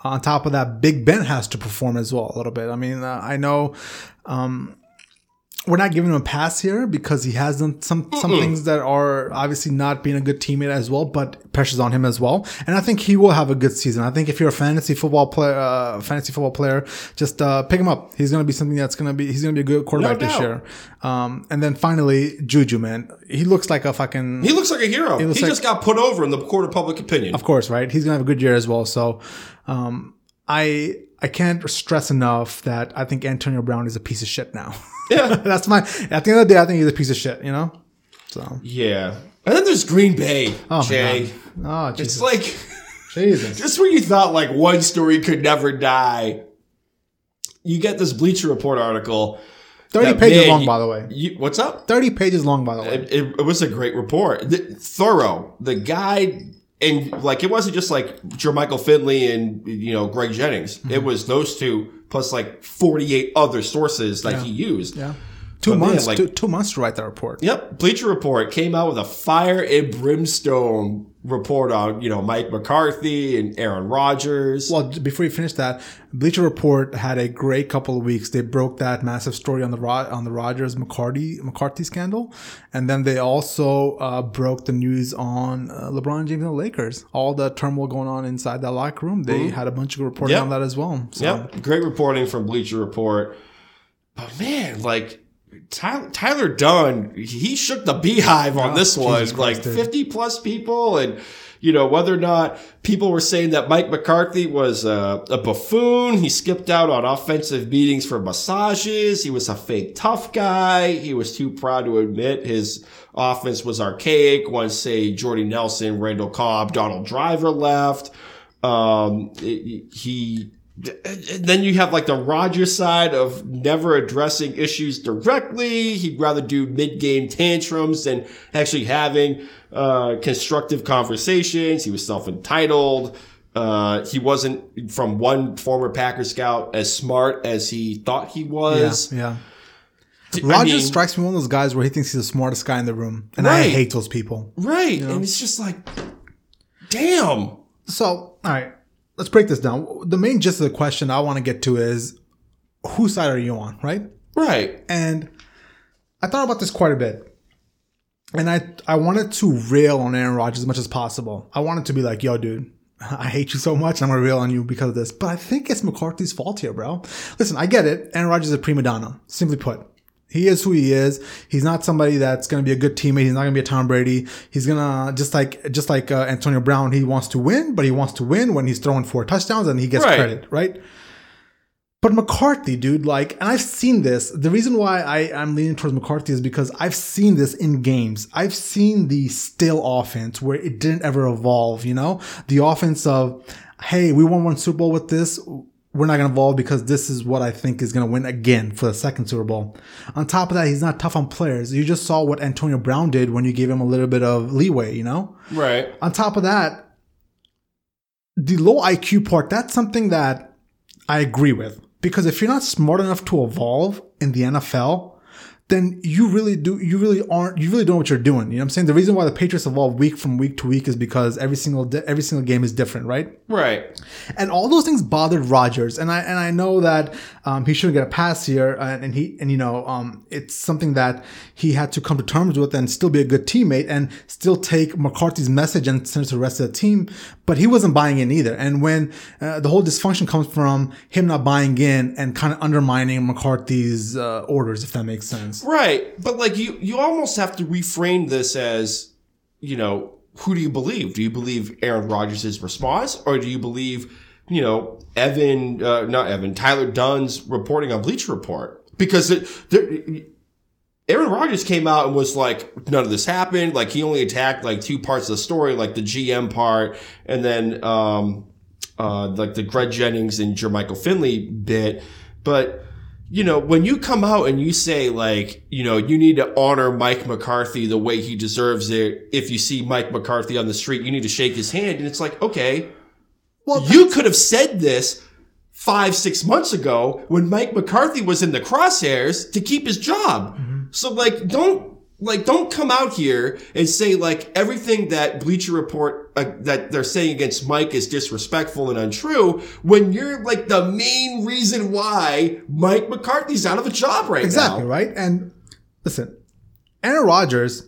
Speaker 1: On top of that, Big Ben has to perform as well a little bit. I mean, uh, I know um, we're not giving him a pass here because he has done some some things that are obviously not being a good teammate as well, but pressures on him as well. And I think he will have a good season. I think if you're a fantasy football player, uh, fantasy football player, just uh, pick him up. He's going to be something that's going to be he's going to be a good quarterback this year. Um, and then finally, Juju, man, he looks like a fucking
Speaker 2: he looks like a hero. He,
Speaker 1: looks like-
Speaker 2: just got put over in the court of public opinion.
Speaker 1: of course, right? He's gonna have a good year as well. So, um, I I can't stress enough that I think Antonio Brown is a piece of shit now.
Speaker 2: Yeah.
Speaker 1: That's my. At the end of the day, I think he's a piece of shit. You know. So.
Speaker 2: Yeah. And then there's Green Bay,
Speaker 1: Oh
Speaker 2: Jay.
Speaker 1: Oh
Speaker 2: It's like
Speaker 1: Jesus.
Speaker 2: just when you thought like one story could never die, you get this Bleacher Report article.
Speaker 1: Thirty pages
Speaker 2: man,
Speaker 1: long, by the way.
Speaker 2: You, what's up?
Speaker 1: Thirty pages long, by the way.
Speaker 2: It, it, it was a great report, The- thorough. The guy and like it wasn't just like Jermichael Finley and you know Greg Jennings.
Speaker 1: Mm-hmm.
Speaker 2: It was those two plus like forty eight other sources that he used.
Speaker 1: yeah. Two
Speaker 2: But man,
Speaker 1: months.
Speaker 2: like-
Speaker 1: two, two months to write that report.
Speaker 2: Yep, Bleacher Report came out with a fire and brimstone report on you know Mike McCarthy and Aaron Rodgers.
Speaker 1: Well, before you finish that, Bleacher Report had a great couple of weeks. They broke that massive story on the on the Rodgers McCarthy McCarthy scandal, and then they also uh, broke the news on uh, LeBron James and the Lakers. All the turmoil going on inside that locker room. They had a bunch of reporting
Speaker 2: Yep.
Speaker 1: on that as well. So,
Speaker 2: Yep, great reporting from Bleacher Report. But man, like Tyler, Tyler Dunne, he shook the beehive on
Speaker 1: Oh,
Speaker 2: this one.
Speaker 1: Jesus
Speaker 2: like
Speaker 1: Christ, dude.
Speaker 2: fifty plus people, and you know, whether or not people were saying that Mike McCarthy was a, a buffoon, he skipped out on offensive meetings for massages, he was a fake tough guy, he was too proud to admit his offense was archaic once, say, Jordy Nelson, Randall Cobb, Donald Driver left. Um, it- he, then you have like the Rodgers side of never addressing issues directly. He'd rather do mid-game tantrums than actually having uh, constructive conversations. He was self-entitled. Uh, he wasn't from one former Packer scout as smart as he thought he
Speaker 1: Yeah,
Speaker 2: was.
Speaker 1: yeah.
Speaker 2: I
Speaker 1: Rodgers
Speaker 2: mean-
Speaker 1: strikes me one of those guys where he thinks he's the smartest guy in the room, and I hate those people.
Speaker 2: Right. And it's just like, damn.
Speaker 1: So, all right, let's break this down. The main gist of the question I want to get to is whose side are you on, right?
Speaker 2: Right.
Speaker 1: And I thought about this quite a bit. And I I wanted to rail on Aaron Rodgers as much as possible. I wanted to be like, yo, dude, I hate you so much. I'm gonna rail on you because of this. But I think it's McCarthy's fault here, bro. Listen, I get it. Aaron Rodgers is a prima donna. Simply put. He is who he is. He's not somebody that's going to be a good teammate. He's not going to be a Tom Brady. He's gonna just like just like uh, Antonio Brown. He wants to win, but he wants to win when he's throwing four touchdowns and he gets
Speaker 2: Right.
Speaker 1: credit, right? But McCarthy, dude, like, and I've seen this. The reason why I, I'm leaning towards McCarthy is because I've seen this in games. I've seen the stale offense where it didn't ever evolve, you know? The offense of, hey, we won one Super Bowl with this. We're not going to evolve because this is what I think is going to win again for the second Super Bowl. On top of that, he's not tough on players. You just saw what Antonio Brown did when you gave him a little bit of leeway, you know?
Speaker 2: Right.
Speaker 1: on top of that, the low IQ part, that's something that I agree with. Because if you're not smart enough to evolve in the NFL, then you really do, you really aren't, you really don't know what you're doing. You know what I'm saying? The reason why the Patriots evolve week from week to week is because every single, di- every single game is different, right?
Speaker 2: Right.
Speaker 1: and all those things bothered Rodgers. And I and I know that um, he shouldn't get a pass here, and, and he and you know um, it's something that he had to come to terms with and still be a good teammate and still take McCarthy's message and send it to the rest of the team. But he wasn't buying in either. And when uh, the whole dysfunction comes from him not buying in and kind of undermining McCarthy's uh, orders, if that makes sense.
Speaker 2: Right. But like you you almost have to reframe this as, you know, who do you believe? Do you believe Aaron Rodgers' response or do you believe, you know, Evan uh, not Evan, Tyler Dunne's reporting on Bleacher Report? Because it, Aaron Rodgers came out and was like, none of this happened. Like he only attacked like two parts of the story, like the GM part and then um uh like the Greg Jennings and Jermichael Finley bit. But you know, when you come out and you say like, you know, you need to honor Mike McCarthy the way he deserves it. If you see Mike McCarthy on the street, you need to shake his hand. And it's like, okay,
Speaker 1: Well,
Speaker 2: you could have said this five, six months ago when Mike McCarthy was in the crosshairs to keep his job. So like, don't, like, don't come out here and say like everything that Bleacher Report uh, that they're saying against Mike is disrespectful and untrue when you're like the main reason why Mike McCarthy's out of a job right
Speaker 1: Exactly,
Speaker 2: now.
Speaker 1: Exactly, right? And listen, Aaron Rodgers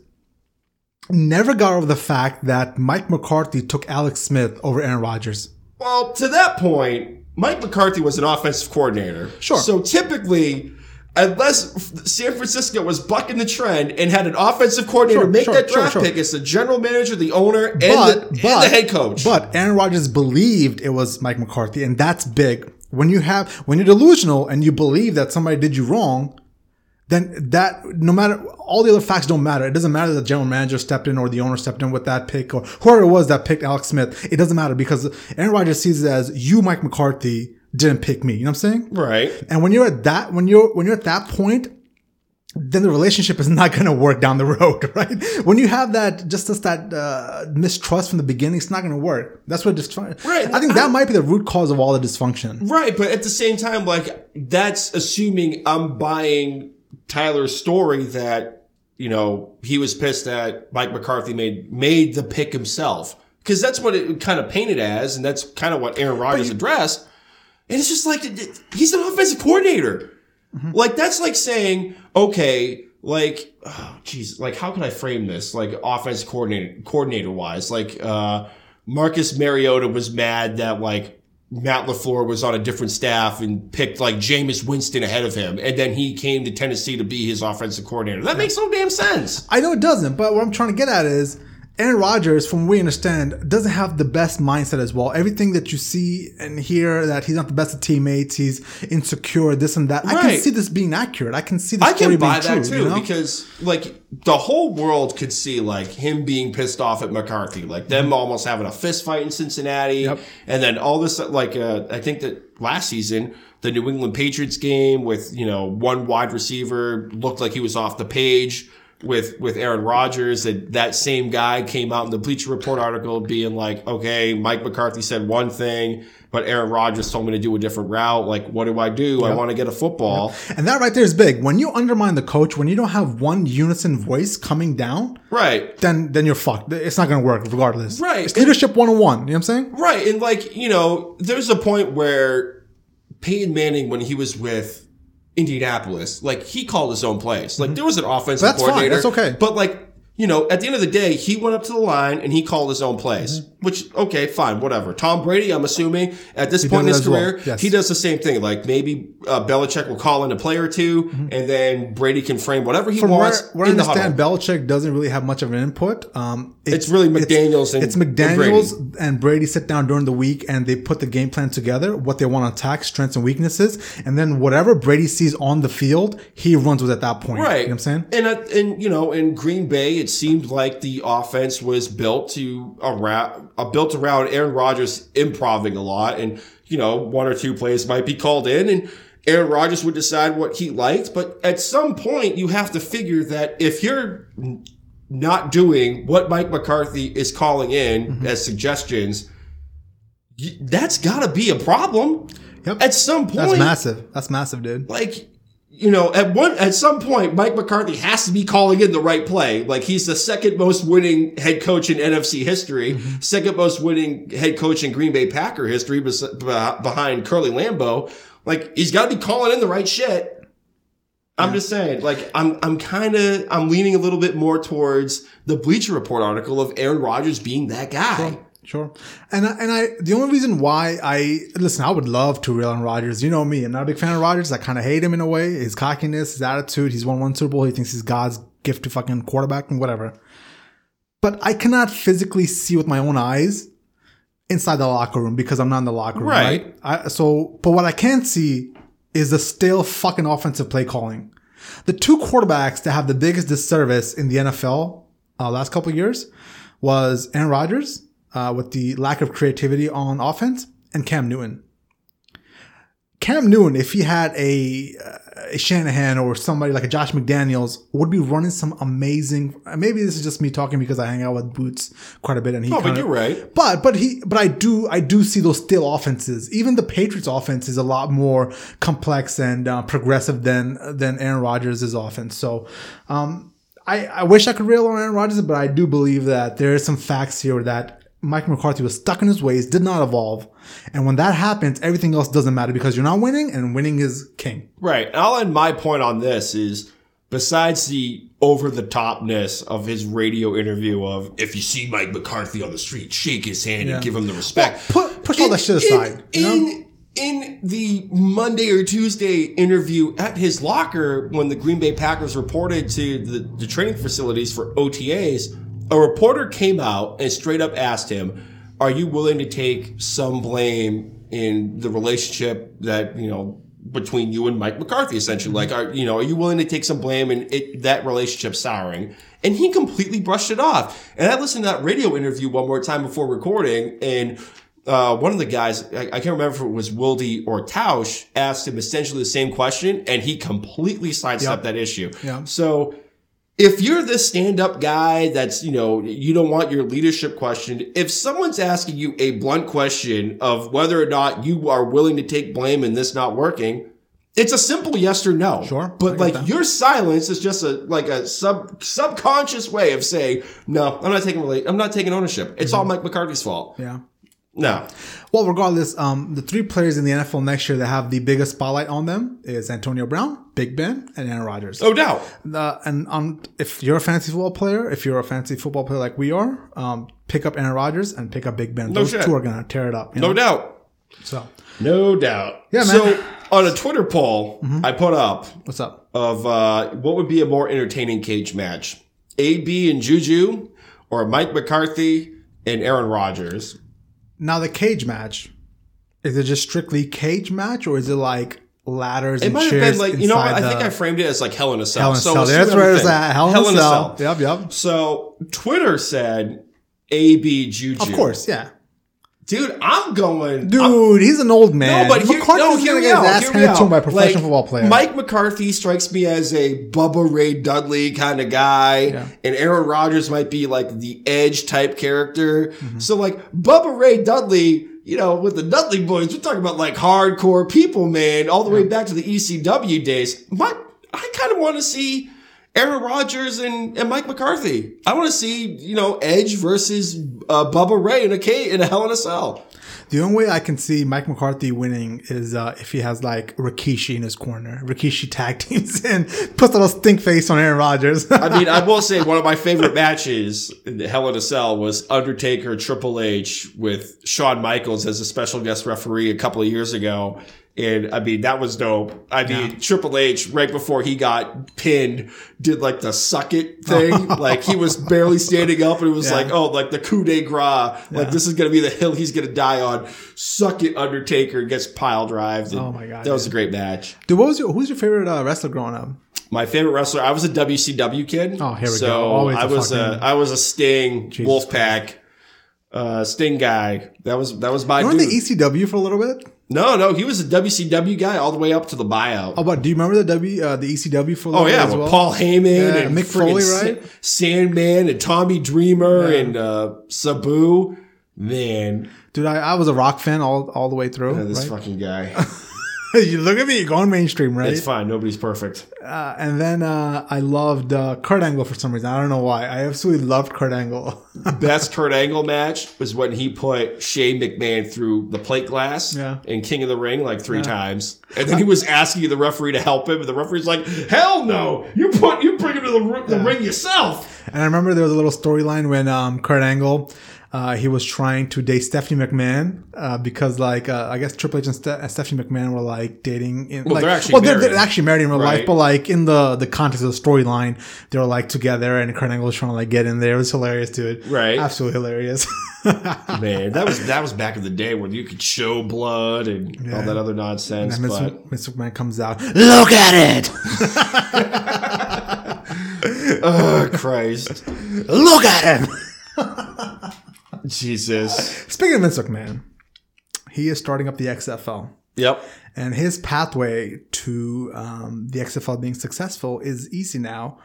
Speaker 1: never got over the fact that Mike McCarthy took Alex Smith over Aaron Rodgers.
Speaker 2: Well, to that point, Mike McCarthy was an offensive coordinator.
Speaker 1: Sure.
Speaker 2: So typically, unless San Francisco was bucking the trend and had an offensive coordinator
Speaker 1: Sure,
Speaker 2: make
Speaker 1: sure,
Speaker 2: that draft
Speaker 1: sure.
Speaker 2: pick, it's the general manager, the owner, and,
Speaker 1: But,
Speaker 2: the,
Speaker 1: but,
Speaker 2: and the head coach.
Speaker 1: But Aaron Rodgers believed it was Mike McCarthy, and that's big. When you have, when you're delusional and you believe that somebody did you wrong, then that, no matter, all the other facts don't matter. It doesn't matter that the general manager stepped in or the owner stepped in with that pick or whoever it was that picked Alex Smith. It doesn't matter because Aaron Rodgers sees it as you, Mike McCarthy, didn't pick me. You know what I'm saying?
Speaker 2: right.
Speaker 1: And when you're at that, when you're when you're at that point, then the relationship is not going to work down the road, right? When you have that just just that uh, mistrust from the beginning, it's not going to work. That's what dysfunction.
Speaker 2: Right.
Speaker 1: I think that might be the root cause of all the dysfunction.
Speaker 2: Right. But at the same time, like, that's assuming I'm buying Tyler's story that, you know, he was pissed that Mike McCarthy made, made the pick himself. Cause that's what it kind of painted as. And that's kind of what Aaron Rodgers addressed. And it's just like, he's an offensive coordinator. Like, that's like saying, okay, like, oh, geez, like, how can I frame this? Like, offense coordinator, coordinator wise, like, uh, Marcus Mariota was mad that, like, Matt LaFleur was on a different staff and picked, like, Jameis Winston ahead of him. And then he came to Tennessee to be his offensive coordinator. That makes no damn sense.
Speaker 1: I know it doesn't, but what I'm trying to get at is Aaron Rodgers, from what we understand, doesn't have the best mindset as well. Everything that you see and hear that he's not the best of teammates, he's insecure, this and that. I can see this being accurate. I can see this.
Speaker 2: I can buy
Speaker 1: being
Speaker 2: that
Speaker 1: true.
Speaker 2: too
Speaker 1: you know?
Speaker 2: because like the whole world could see like him being pissed off at McCarthy, like them almost having a fist fight in Cincinnati,
Speaker 1: Mm-hmm. Yep.
Speaker 2: and then all this like uh, I think that last season the New England Patriots game with you know one wide receiver looked like he was off the page. With with Aaron Rodgers, that that same guy came out in the Bleacher Report article being like, okay, Mike McCarthy said one thing, but Aaron Rodgers told me to do a different route. Like, what do I do? I want to get a football.
Speaker 1: And that right there is big. When you undermine the coach, when you don't have one unison voice coming down,
Speaker 2: Right.
Speaker 1: then then you're fucked. It's not going to work regardless.
Speaker 2: Right.
Speaker 1: It's leadership 101. You know what I'm saying?
Speaker 2: Right. And like, you know, there's a point where Peyton Manning, when he was with Indianapolis, like he called his own plays. Like mm-hmm. there was an offensive
Speaker 1: That's fine. That's okay.
Speaker 2: But like, you know, at the end of the day, he went up to the line and he called his own plays. Which, okay, fine, whatever. Tom Brady, I'm assuming at this point in his
Speaker 1: as well.
Speaker 2: career,
Speaker 1: Yes.
Speaker 2: he does the same thing. Like maybe uh, Belichick will call in a play or 2 and then Brady can frame whatever he
Speaker 1: Mm-hmm. From
Speaker 2: wants
Speaker 1: where I
Speaker 2: in the huddle.
Speaker 1: understand, Belichick doesn't really have much of an input. Um,
Speaker 2: It's really McDaniels and-
Speaker 1: it's
Speaker 2: and
Speaker 1: McDaniels and Brady. sit down during the week and they put the game plan together, what they want to attack, strengths and weaknesses, and then whatever Brady sees on the field, he runs with at that point.
Speaker 2: Right.
Speaker 1: You know what I'm saying?
Speaker 2: And uh, and you know, in Green Bay, it seemed like the offense was built to around uh, built around Aaron Rodgers improving a lot, and you know, one or two plays might be called in, and Aaron Rodgers would decide what he liked. But at some point, you have to figure that if you're not doing what Mike McCarthy is calling in
Speaker 1: Mm-hmm.
Speaker 2: as suggestions, that's got to be a problem.
Speaker 1: Yep.
Speaker 2: At some point,
Speaker 1: That's massive. That's massive, dude.
Speaker 2: like you know at one at some point mike mccarthy has to be calling in the right play. Like he's the second most winning head coach in nfc history mm-hmm. second most winning head coach in green bay packer history bes- behind curly lambeau. Like he's got to be calling in the right shit. I'm just saying like i'm i'm kind of i'm leaning a little bit more towards the bleacher report article of aaron rodgers being that guy
Speaker 1: Sure. And I, and I, the only reason why I, listen, I would love to reel on Rodgers. You know me. I'm not a big fan of Rodgers. I kind of hate him in a way. His cockiness, his attitude. He's won one Super Bowl. He thinks he's God's gift to fucking quarterback and whatever. But I cannot physically see with my own eyes inside the locker room because I'm not in the locker room.
Speaker 2: Right.
Speaker 1: Right. I, so, but what I can see is the stale fucking offensive play calling. The two quarterbacks that have the biggest disservice in the NFL uh, last couple of years was Aaron Rodgers uh, with the lack of creativity on offense and Cam Newton. Cam Newton, if he had a, uh, a Shanahan or somebody like a Josh McDaniels, would be running some amazing. uh, Maybe this is just me talking because I hang out with Boots quite a bit, and he.
Speaker 2: oh but
Speaker 1: kinda-
Speaker 2: you're right
Speaker 1: but but he but I do I do see those still offenses. Even the Patriots offense is a lot more complex and uh, progressive than than Aaron Rodgers' offense. So um, I I wish I could rail on Aaron Rodgers, but I do believe that there is some facts here that Mike McCarthy was stuck in his ways, did not evolve, and when that happens, everything else doesn't matter because you're not winning, and winning is king.
Speaker 2: Right. And I'll end my point on this is besides the over the topness of his radio interview of if you see Mike McCarthy on the street, shake his hand
Speaker 1: Yeah.
Speaker 2: and give him the respect.
Speaker 1: Put push all that shit aside.
Speaker 2: In,
Speaker 1: you know?
Speaker 2: in, in the Monday or Tuesday interview at his locker, when the Green Bay Packers reported to the, the training facilities for OTAs, a reporter came out and straight up asked him, Are you willing to take some blame in the relationship that, you know, between you and Mike McCarthy, essentially? Like, are, you know, are you willing to take some blame in it, that relationship souring? And he completely brushed it off. And I listened to that radio interview one more time before recording and uh, one of the guys, I, I can't remember if it was Wildy or Tausch, asked him essentially the same question, and he completely sidestepped
Speaker 1: Yep.
Speaker 2: that issue.
Speaker 1: Yeah.
Speaker 2: So if you're this stand-up guy that's, you know, you don't want your leadership questioned, if someone's asking you a blunt question of whether or not you are willing to take blame in this not working, it's a simple yes or no.
Speaker 1: Sure,
Speaker 2: But like
Speaker 1: that.
Speaker 2: your silence is just a like a sub subconscious way of saying, no, I'm not taking I'm not taking ownership. It's
Speaker 1: Mm-hmm.
Speaker 2: all Mike McCarthy's fault.
Speaker 1: Yeah.
Speaker 2: No.
Speaker 1: Well, regardless, um, the three players in the NFL next year that have the biggest spotlight on them is Antonio Brown, Big Ben, and Aaron Rodgers.
Speaker 2: No doubt.
Speaker 1: Uh, and um, if you're a fantasy football player, if you're a fantasy football player like we are, um, pick up Aaron Rodgers and pick up Big Ben. Those
Speaker 2: shit.
Speaker 1: two are gonna tear it up. You
Speaker 2: No
Speaker 1: know?
Speaker 2: doubt.
Speaker 1: So,
Speaker 2: No doubt.
Speaker 1: Yeah, man. Mm-hmm.
Speaker 2: So on a Twitter poll I put up
Speaker 1: what's up?
Speaker 2: of uh, what would be a more entertaining cage match, AB and Juju, or Mike McCarthy and Aaron Rodgers.
Speaker 1: Now the cage match, is it just strictly cage match or is it like ladders
Speaker 2: It
Speaker 1: and
Speaker 2: might have been like you know. I think I framed it as like Hell in a Cell.
Speaker 1: Hell in a
Speaker 2: so
Speaker 1: Cell. That's where it's at. Hell in a Cell. Yep, yep.
Speaker 2: So Twitter said AB Juju.
Speaker 1: Of course, yeah.
Speaker 2: Dude. I'm going.
Speaker 1: Dude,
Speaker 2: I'm-
Speaker 1: he's an old man.
Speaker 2: no, but here, no,
Speaker 1: gonna
Speaker 2: hear me
Speaker 1: get his
Speaker 2: out.
Speaker 1: ass
Speaker 2: hear me
Speaker 1: handed to him by a professional
Speaker 2: Like,
Speaker 1: football player.
Speaker 2: Mike McCarthy strikes me as a Bubba Ray Dudley kind of guy,
Speaker 1: Yeah.
Speaker 2: and Aaron Rodgers might be like the edge type character.
Speaker 1: Mm-hmm.
Speaker 2: So like Bubba Ray Dudley. You know, with the Dudley boys, we're talking about like hardcore people, man, all the way back to the ECW days. But I kind of want to see Aaron Rodgers and, and Mike McCarthy. I want to see, you know, Edge versus uh, Bubba Ray in a K in a Hell in a Cell.
Speaker 1: The only way I can see Mike McCarthy winning is uh, if he has like Rikishi in his corner. Rikishi tag teams and puts a little stink face on Aaron Rodgers.
Speaker 2: I mean, I will say one of my favorite matches in the Hell in a Cell was Undertaker Triple H with Shawn Michaels as a special guest referee a couple of years ago. And I mean, that was dope. I mean, Triple H, right before he got pinned, did like the suck it thing. like he was barely standing up and it was
Speaker 1: Yeah.
Speaker 2: like, oh, like the coup de grace. Like this is going to be the hill he's going to die on. Suck it, Undertaker gets pile drived. And
Speaker 1: Oh my God,
Speaker 2: That was a great match.
Speaker 1: Dude, what was your, who's your favorite uh, wrestler growing up?
Speaker 2: My favorite wrestler. I was a WCW kid.
Speaker 1: Oh, here we
Speaker 2: so
Speaker 1: go. Always
Speaker 2: I
Speaker 1: a
Speaker 2: was a
Speaker 1: fucking-
Speaker 2: I was a Sting
Speaker 1: Jesus
Speaker 2: Wolfpack uh, Sting guy. That was that was my
Speaker 1: You
Speaker 2: dude.
Speaker 1: the ECW for a little bit?
Speaker 2: No, no, he was a WCW guy all the way up to the buyout.
Speaker 1: Oh, but do you remember the W uh, the ECW for
Speaker 2: Oh yeah, with
Speaker 1: well?
Speaker 2: Paul Heyman
Speaker 1: Yeah,
Speaker 2: and
Speaker 1: Mick Foley, right?
Speaker 2: Sandman and Tommy Dreamer
Speaker 1: Yeah.
Speaker 2: and uh, Sabu. Man,
Speaker 1: Dude, I, I was a rock fan all all the way through.
Speaker 2: this
Speaker 1: right?
Speaker 2: fucking guy.
Speaker 1: you look at me, you're going mainstream, right?
Speaker 2: It's fine. Nobody's perfect.
Speaker 1: Uh, and then uh, I loved uh, Kurt Angle for some reason. I don't know why. I absolutely loved Kurt Angle.
Speaker 2: Best Kurt Angle match was when he put Shane McMahon through the plate glass
Speaker 1: Yeah.
Speaker 2: in King of the Ring like three times, and then he was asking the referee to help him, and the referee's like, "Hell no! You put you bring him to the, the ring yourself."
Speaker 1: And I remember there was a little storyline when um, Kurt Angle, uh, he was trying to date Stephanie McMahon uh, because, like, uh, I guess Triple H and Ste- uh, Stephanie McMahon were like dating. In,
Speaker 2: Well,
Speaker 1: like,
Speaker 2: they're actually
Speaker 1: well, they're,
Speaker 2: married.
Speaker 1: they're actually married in real
Speaker 2: Right.
Speaker 1: life, but like in the the context of the storyline, they were like together, and Kurt Angle was trying to like get in there. It was hilarious, dude.
Speaker 2: Right.
Speaker 1: absolutely hilarious.
Speaker 2: Man, that was that was back in the day when you could show blood and all that other nonsense.
Speaker 1: and
Speaker 2: But
Speaker 1: Mr. Mr. McMahon comes out. Look at it.
Speaker 2: oh Christ,
Speaker 1: Look at him.
Speaker 2: Jesus.
Speaker 1: Speaking of Vince McMahon, he is starting up the XFL.
Speaker 2: Yep.
Speaker 1: And his pathway to um, the XFL being successful is easy now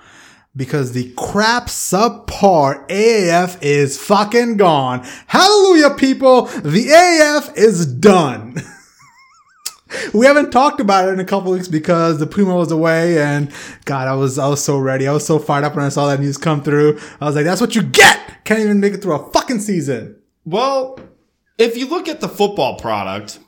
Speaker 1: because the crap subpar AAF is fucking gone. Hallelujah, people. The AAF is done. we haven't talked about it in a couple weeks because the Puma was away and God, I was, I was so ready. I was so fired up when I saw that news come through. I was like, that's what you get. Can't even make it through a fucking season.
Speaker 2: Well, if you look at the football product,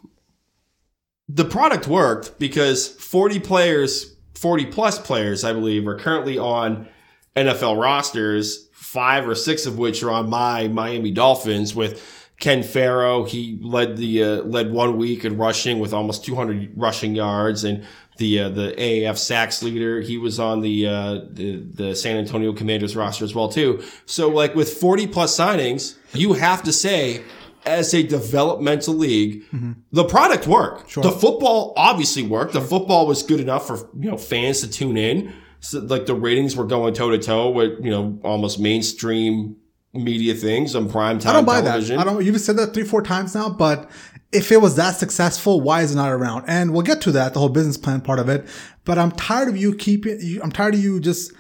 Speaker 2: the product worked because 40 players, 40 plus players, I believe, are currently on NFL rosters, five or six of which are on my Miami Dolphins with Ken Farrow. He led the, uh, led one week in rushing with almost 200 rushing yards and the, uh, the AAF sacks leader. He was on the, uh, the, the San Antonio Commanders roster as well, too. So like with 40 plus signings, you have to say, as a developmental league, the product worked. The football obviously worked. The football was good enough for you know fans to tune in. So, like the ratings were going toe to toe with you know almost mainstream media things on prime time
Speaker 1: I don't buy
Speaker 2: television.
Speaker 1: that. I don't. You've said that three, four times now, but if it was that successful, why is it not around? And we'll get to that, the whole business plan part of it. But I'm tired of you keeping. You, I'm tired of you just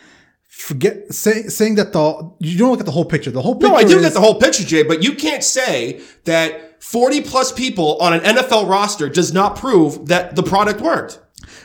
Speaker 1: forget saying saying that the you don't look at the whole picture. The whole picture.
Speaker 2: no, I do
Speaker 1: is,
Speaker 2: get the whole picture, Jay, but you can't say that 40 plus people on an NFL roster does not prove that the product worked.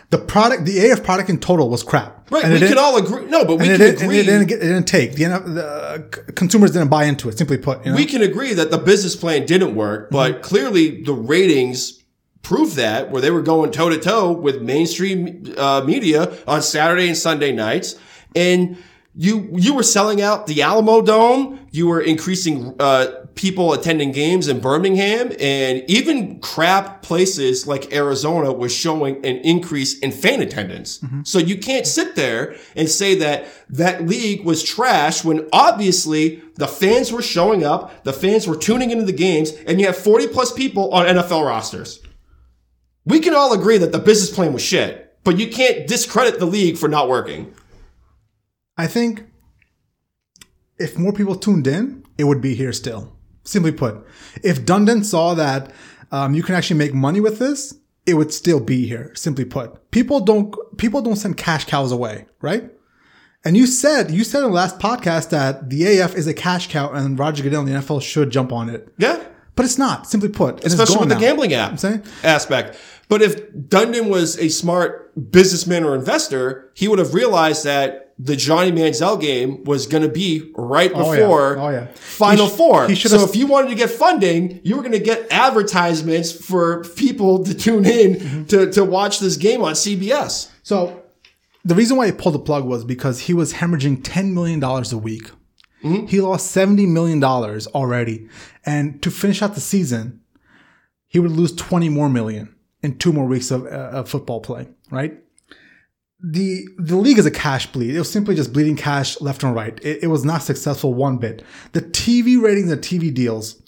Speaker 1: The product. The AF product in total was crap.
Speaker 2: Right,
Speaker 1: And
Speaker 2: we can all agree. No, but we can
Speaker 1: it,
Speaker 2: agree.
Speaker 1: it didn't get, it didn't take the, the uh, consumers didn't buy into it. Simply put, you know?
Speaker 2: we can agree that the business plan didn't work, but clearly the ratings prove that where they were going toe to toe with mainstream uh, media on Saturday and Sunday nights. And you you were selling out the Alamodome. You were increasing uh, people attending games in Birmingham, and even crap places like Arizona was showing an increase in fan attendance. So you can't sit there and say that that league was trash when obviously the fans were showing up, the fans were tuning into the games, and you have forty plus people on NFL rosters. We can all agree that the business plan was shit, but you can't discredit the league for not working.
Speaker 1: I think if more people tuned in, it would be here still. Simply put, if Dundon saw that um, you can actually make money with this, it would still be here. Simply put, people don't people don't send cash cows away, right? And you said you said in the last podcast that the AF is a cash cow and Roger Goodell and the NFL should jump on it,
Speaker 2: Yeah.
Speaker 1: but it's not. Simply put, and
Speaker 2: especially with the gambling app
Speaker 1: I'm saying
Speaker 2: aspect. But if Dundon was a smart businessman or investor, he would have realized that the Johnny Manziel game was going to be right
Speaker 1: Oh, yeah.
Speaker 2: before
Speaker 1: Oh, yeah.
Speaker 2: Final
Speaker 1: He sh-
Speaker 2: Four. so if you wanted to get funding, you were going to get advertisements for people to tune in
Speaker 1: Mm-hmm.
Speaker 2: to, to watch this game on CBS.
Speaker 1: So the reason why he pulled the plug was because he was hemorrhaging $10 million a week. He lost $70 million already. And to finish out the season, he would lose 20 more million in two more weeks of, uh, of football play, right? The, the league is a cash bleed. It was simply just bleeding cash left and right. It, it was not successful one bit. The TV ratings and TV deals,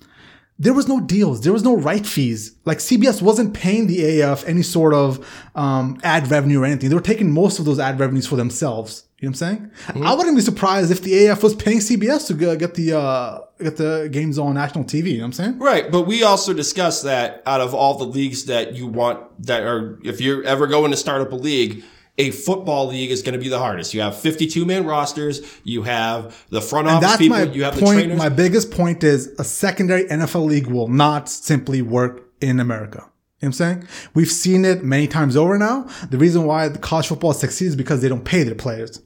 Speaker 1: there was no deals. There was no right fees. Like CBS wasn't paying the AF any sort of um, ad revenue or anything. They were taking most of those ad revenues for themselves. You know what I'm saying? I wouldn't be surprised if the AF was paying CBS to get the uh, get the games on national TV. You know what I'm saying?
Speaker 2: Right, but we also discussed that out of all the leagues that you want that are if you're ever going to start up a league, a football league is going to be the hardest. You have 52 man rosters, you have the front office
Speaker 1: That's
Speaker 2: people,
Speaker 1: my
Speaker 2: you have the
Speaker 1: point.
Speaker 2: trainers.
Speaker 1: My biggest point is a secondary NFL league will not simply work in America. You know what I'm saying? We've seen it many times over now. The reason why the college football succeeds is because they don't pay their players.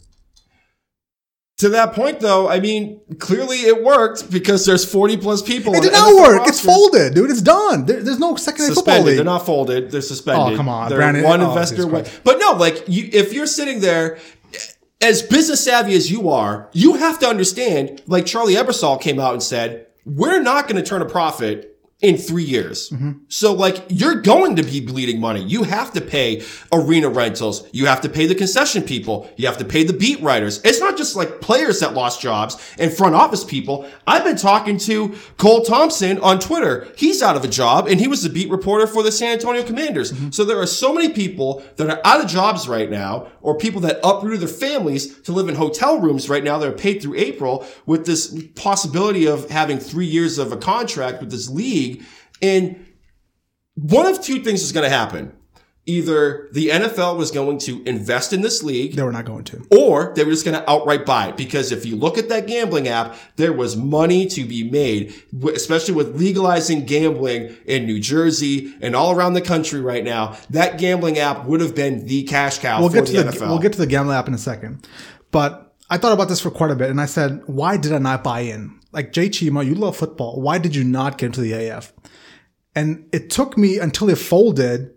Speaker 2: To that point though, I mean, clearly it worked because there's 40 plus people.
Speaker 1: It did not work. It's folded, dude. It's done. There, there's no secondary football
Speaker 2: Suspended.
Speaker 1: league.
Speaker 2: They're not folded. They're suspended.
Speaker 1: Oh, come on,
Speaker 2: They're
Speaker 1: Brandon.
Speaker 2: one
Speaker 1: Oh,
Speaker 2: investor But no, like you, if you're sitting there, as business savvy as you are, you have to understand. Like Charlie Ebersol came out and said, "We're not going to turn a profit." In three years.
Speaker 1: Mm-hmm.
Speaker 2: So like you're going to be bleeding money. You have to pay arena rentals. You have to pay the concession people. You have to pay the beat writers. It's not just like players that lost jobs and front office people. I've been talking to Cole Thompson on Twitter. He's out of a job and he was the beat reporter for the San Antonio Commanders. So there are so many people that are out of jobs right now or people that uprooted their families to live in hotel rooms right now that are paid through April with this possibility of having three years of a contract with this league. And one of two things is going to happen. Either the NFL was going to invest in this league
Speaker 1: They were not going to.
Speaker 2: or they were just going to outright buy it. Because if you look at that gambling app, there was money to be made, especially with legalizing gambling in New Jersey and all around the country right now. That gambling app would have been the cash cow
Speaker 1: We'll
Speaker 2: for
Speaker 1: get
Speaker 2: the,
Speaker 1: to the
Speaker 2: NFL.
Speaker 1: we'll get to the gambling app in a second. But I thought about this for quite a bit, and I said, why did I not buy in? Like Jay Chima, you love football. Why did you not get into the AF? And it took me until it folded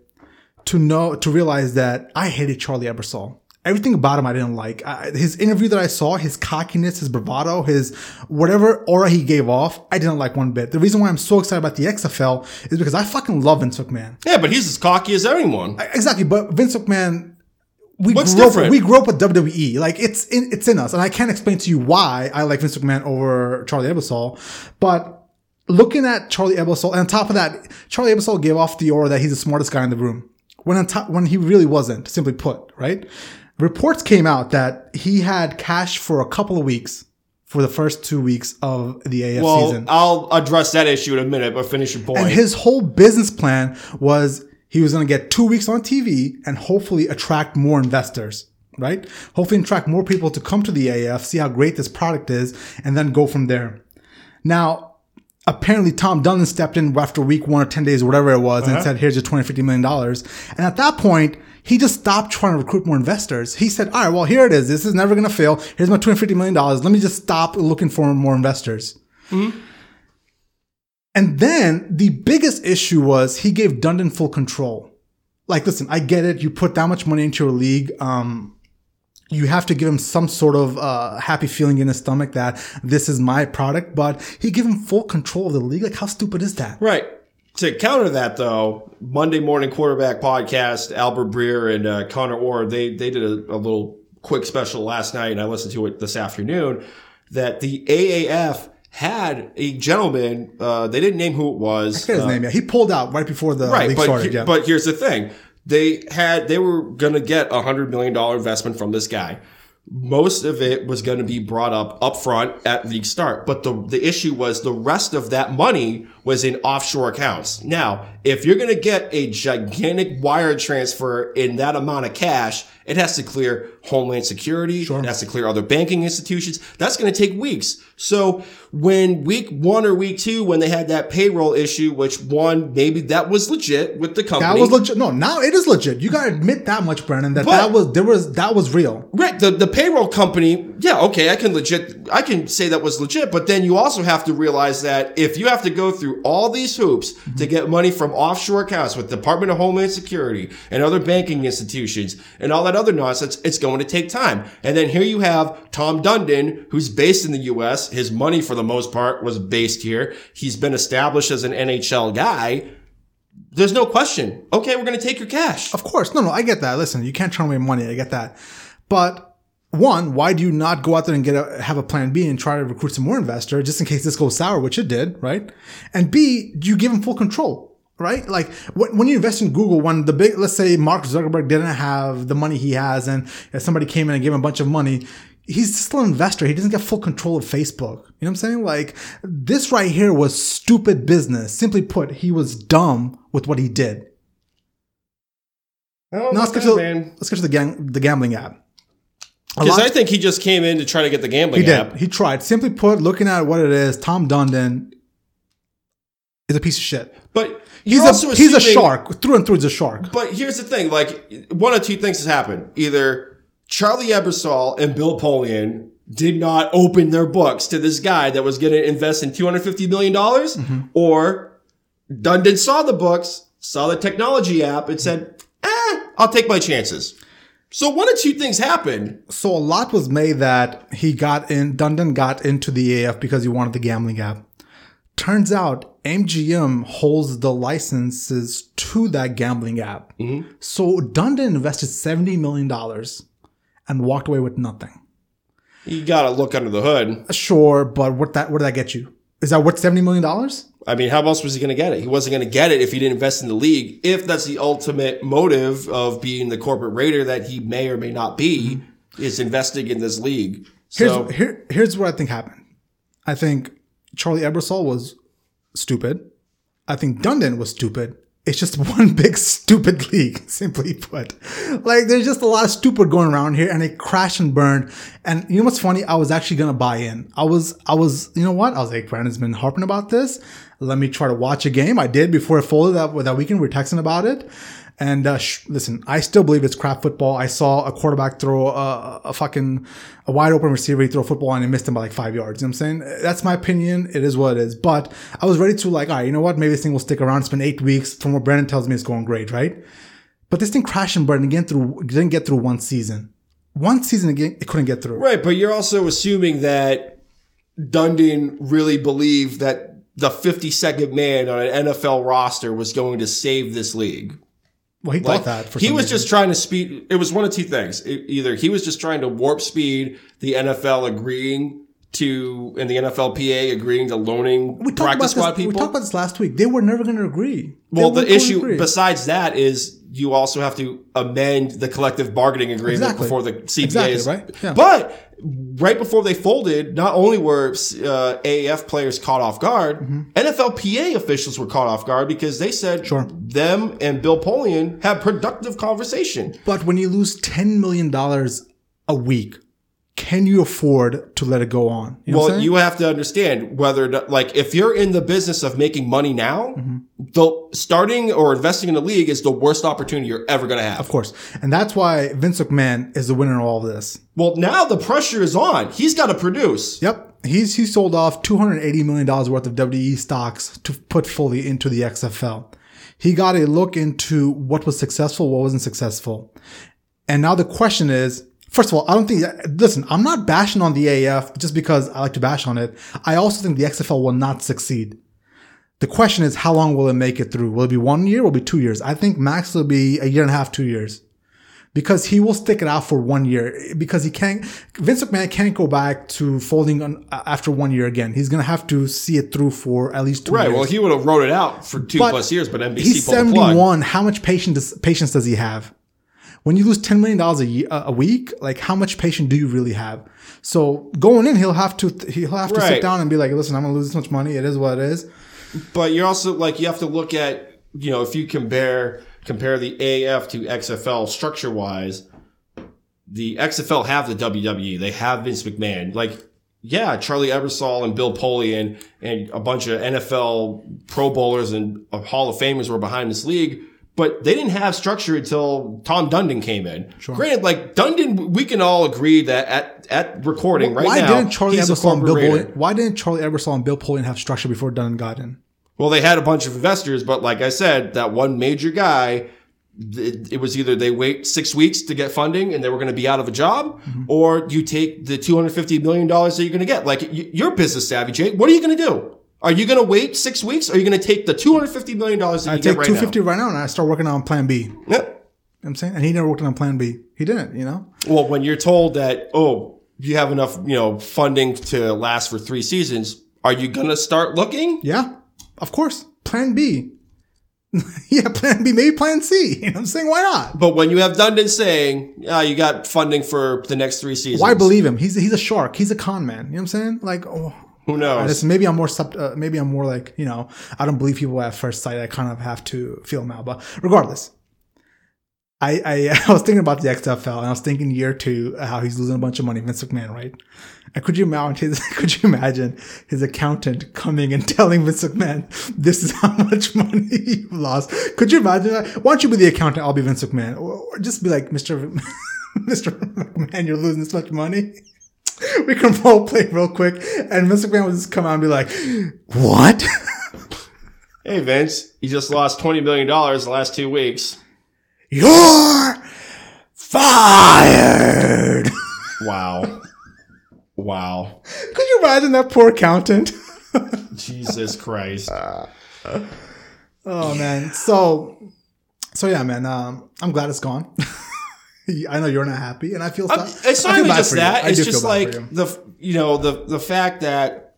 Speaker 1: to know to realize that I hated Charlie Ebersol. Everything about him I didn't like. I, his interview that I saw, his cockiness, his bravado, his whatever aura he gave off, I didn't like one bit. The reason why I'm so excited about the XFL is because I fucking love Vince McMahon.
Speaker 2: yeah, but he's as cocky as anyone.
Speaker 1: Exactly, but Vince McMahon, we
Speaker 2: What's
Speaker 1: grew
Speaker 2: different?
Speaker 1: up. We grew up with WWE. Like it's in it's in us, and I can't explain to you why I like Vince McMahon over Charlie Ebersol. But looking at Charlie Ebersol, and on top of that, Charlie Ebersol gave off the aura that he's the smartest guy in the room when on top, when he really wasn't. Simply put, right? Reports came out that he had cash for a couple of weeks for the first two weeks of the AF
Speaker 2: well,
Speaker 1: season.
Speaker 2: I'll address that issue in a minute, but finish your point.
Speaker 1: And his whole business plan was he was going to get two weeks on TV and hopefully attract more investors, right? Hopefully attract more people to come to the AF, see how great this product is, and then go from there. Now, apparently Tom Dundon stepped in after week one or 10 days, whatever it was, and uh-huh. said, here's your 20, 50 million dollars. And at that point, he just stopped trying to recruit more investors. He said, all right, well, here it is. This is never going to fail. Here's my 20, 50 million dollars. Let me just stop looking for more investors. Mm-hmm. And then the biggest issue was he gave Dundon full control. Like, listen, I get it. You put that much money into your league. Um, you have to give him some sort of uh, happy feeling in his stomach that this is my product, but he gave him full control of the league. Like, how stupid is that?
Speaker 2: Right. To counter that, though, Monday Morning Quarterback Podcast, Albert Breer and uh, Connor Orr, they they did a, a little quick special last night, and I listened to it this afternoon. That the AAF had a gentleman. Uh, they didn't name who it was.
Speaker 1: I forget his name. Yeah, he pulled out right before the
Speaker 2: right,
Speaker 1: league
Speaker 2: but
Speaker 1: started.
Speaker 2: he-
Speaker 1: yeah.
Speaker 2: but here's the thing: they had they were going to get a hundred million dollar investment from this guy. Most of it was going to be brought up up front at league start, but the the issue was the rest of that money was in offshore accounts. Now, if you're going to get a gigantic wire transfer in that amount of cash, it has to clear Homeland Security. Sure. It has to clear other banking institutions. That's going to take weeks. So when week one or week two, when they had that payroll issue, which one, maybe that was legit with the company.
Speaker 1: that was legit. No, now it is legit. You gotta admit that much, Brandon. That
Speaker 2: But-
Speaker 1: that was there was that was real.
Speaker 2: Right, the, the payroll company, yeah, okay, I can legit, I can say that was legit, but then you also have to realize that if you have to go through all these hoops to get money from offshore accounts with Department of Homeland Security and other banking institutions and all that other nonsense, it's going to take time. And then here you have Tom Dundon, who's based in the U.S. His money, for the most part, was based here. He's been established as an NHL guy. There's no question. Okay, we're going to take your cash.
Speaker 1: Of course, no, no, I get that. Listen, you can't turn away money. I get that. But one, why do you not go out there and get a have a plan B and try to recruit some more investor just in case this goes sour, which it did, right? And B, do you give him full control, right? Like when, when you invest in Google, when the big, let's say Mark Zuckerberg didn't have the money he has, and somebody came in and gave him a bunch of money. He's still an investor. He doesn't get full control of Facebook. You know what I'm saying? Like this right here was stupid business. Simply put, he was dumb with what he did.
Speaker 2: I
Speaker 1: Now let's get to
Speaker 2: man.
Speaker 1: let's get to the gang, the gambling app.
Speaker 2: Because I think he just came in to try to get the gambling
Speaker 1: he
Speaker 2: app.
Speaker 1: did. He tried. Simply put, looking at what it is, Tom Dundon is a piece of shit.
Speaker 2: But
Speaker 1: He's a he's a shark through and through. He's a shark.
Speaker 2: But here's the thing: like one of two things has happened. Either Charlie Ebersol and Bill Polian did not open their books to this guy that was going to invest in two hundred fifty million dollars,
Speaker 1: Mm-hmm.
Speaker 2: or Dundon saw the books, saw the technology app, and said, "Eh, I'll take my chances." So one of two things happened.
Speaker 1: So a lot was made that he got in. Dundon got into the AF because he wanted the gambling app. Turns out MGM holds the licenses to that gambling app. Mm-hmm. So Dundon invested seventy million dollars and walked away with nothing.
Speaker 2: You got to look under the hood.
Speaker 1: Sure, but what that what did that get you? Is that worth seventy million dollars?
Speaker 2: I mean, how else was he going to get it? He wasn't going to get it if he didn't invest in the league. If that's the ultimate motive of being the corporate raider that he may or may not be, mm-hmm. is investing in this league.
Speaker 1: Here's
Speaker 2: So
Speaker 1: here, here's what I think happened. I think Charlie Ebersol was stupid. I think Dundon was stupid. It's just one big stupid league, simply put. Like there's just a lot of stupid going around here, and it crashed and burned. And you know what's funny? I was actually gonna buy in. I was, I was, you know what? I was like, Brandon's been harping about this. Let me try to watch a game. I did before I folded that that weekend. We are texting about it. And uh, sh- listen, I still believe it's crap football. I saw a quarterback throw a, a fucking a wide open receiver, he throw a football and he missed him by like five yards. You know what I'm saying? That's my opinion. It is what it is. But I was ready to like, all right, you know what? Maybe this thing will stick around. It's been eight weeks. From what Brandon tells me, it's going great, right? But this thing crashed and burned again through didn't get through one season. One season again, it couldn't get through.
Speaker 2: right, but you're also assuming that Dundon really believed that the 52nd man on an NFL roster was going to save this league.
Speaker 1: Well, he
Speaker 2: Like,
Speaker 1: thought that for
Speaker 2: he was
Speaker 1: reason.
Speaker 2: just trying to speed. It was one of two things. E- either he was just trying to warp speed the NFL agreeing to, and the NFLPA agreeing to loaning
Speaker 1: we
Speaker 2: practice
Speaker 1: about
Speaker 2: squad
Speaker 1: this, We talked about this last week. They were never going to agree.
Speaker 2: Well, the issue
Speaker 1: agree.
Speaker 2: besides that is you also have to amend the collective bargaining agreement
Speaker 1: Exactly.
Speaker 2: before the CBA
Speaker 1: Exactly,
Speaker 2: is
Speaker 1: right? Yeah.
Speaker 2: But right before they folded, not only were uh, AAF players caught off guard, NFLPA officials were caught off guard because they said
Speaker 1: Mm-hmm. Sure.
Speaker 2: them and Bill Polian had productive conversation.
Speaker 1: But when you lose $10 million a week, can you afford to let it go on? You know
Speaker 2: Well, you have to understand whether, to- like, if you're in the business of making money now,
Speaker 1: Mm-hmm.
Speaker 2: the starting or investing in the league is the worst opportunity you're ever going to have.
Speaker 1: Of course. And that's why Vince McMahon is the winner of all of this.
Speaker 2: Well, now the pressure is on. He's got to produce.
Speaker 1: Yep. He's he sold off $280 million worth of WWE stocks to put fully into the XFL. He got a look into what was successful, what wasn't successful. And now the question is, First of all, I don't think. Listen, I'm not bashing on the AAF just because I like to bash on it. I also think the XFL will not succeed. The question is, how long will it make it through? Will it be one year? Will it be two years? I think max will be a year and a half, two years, because he will stick it out for one year. Because he can't. Vince McMahon can't go back to folding on after one year again. He's gonna have to see it through for at least two
Speaker 2: Right.
Speaker 1: years.
Speaker 2: Well, he would have wrote it out for two
Speaker 1: But
Speaker 2: plus years, but NBC
Speaker 1: He's
Speaker 2: plug.
Speaker 1: 71. How much patience does, patience does he have? When you lose $10 million a, year, a week, like how much patience do you really have? So going in, he'll have to, he'll have to
Speaker 2: Right.
Speaker 1: sit down and be like, listen, I'm going to lose this much money. It is what it is.
Speaker 2: But you're also like you have to look at you know if you compare compare the AF to XFL structure wise, the XFL have the WWE, they have Vince McMahon. Like yeah, Charlie Ebersol and Bill Polian and a bunch of NFL Pro Bowlers and Hall of Famers were behind this league. But they didn't have structure until Tom Dundon came in. Sure. Granted, like Dundon, we can all agree that at, at recording right
Speaker 1: why
Speaker 2: now,
Speaker 1: didn't Charlie
Speaker 2: he's a
Speaker 1: Ebersol and Bill. Polian, why didn't Charlie Ebersol and Bill Polian have structure before Dunn got in?
Speaker 2: Well, they had a bunch of investors, but like I said, that one major guy, it, it was either they wait six weeks to get funding and they were going to be out of a job, mm-hmm. or you take the $250 million that you're going to get. Like you're business savvy, Jake. What are you going to do? Are you going to wait six weeks? Or are you going to take the $250 million that
Speaker 1: I
Speaker 2: you
Speaker 1: take
Speaker 2: get right
Speaker 1: 250 right now and I start working on plan B. Yep. You know what I'm saying? And he never worked on plan B. He didn't, you know?
Speaker 2: Well, when you're told that, oh, you have enough, you know, funding to last for three seasons, are you going to start looking?
Speaker 1: Yeah, of course. Plan B. yeah, plan B, maybe plan C. You know what I'm saying? Why not?
Speaker 2: But when you have Dundon saying, yeah, you got funding for the next three seasons.
Speaker 1: Why believe him? He's he's a shark. He's a con man. You know what I'm saying? Like, oh,
Speaker 2: Who knows?
Speaker 1: listen, maybe I'm more sub, uh, maybe I'm more like you know I don't believe people at first sight. I kind of have to feel them out. But regardless, I I, I was thinking about the XFL and I was thinking year two how he's losing a bunch of money. Vince McMahon, right? And could you imagine his could you imagine his accountant coming and telling Vince McMahon this is how much money you've lost? Could you imagine that? Why don't you be the accountant? I'll be Vince McMahon, or, or just be like Mister Mister McMahon, you're losing this much money. We can role play real quick, and Vince McMahon would just come out and be like, "What?
Speaker 2: Hey Vince, you just lost twenty million dollars the last two weeks.
Speaker 1: You're fired."
Speaker 2: Wow. wow.
Speaker 1: Could you imagine that poor accountant?
Speaker 2: Jesus Christ.
Speaker 1: Oh man. So so yeah, man. Um, I'm glad it's gone. I know you're not happy, and I feel.
Speaker 2: I'm-
Speaker 1: so-
Speaker 2: it's not even just that. It's just like
Speaker 1: you.
Speaker 2: the you know the the fact that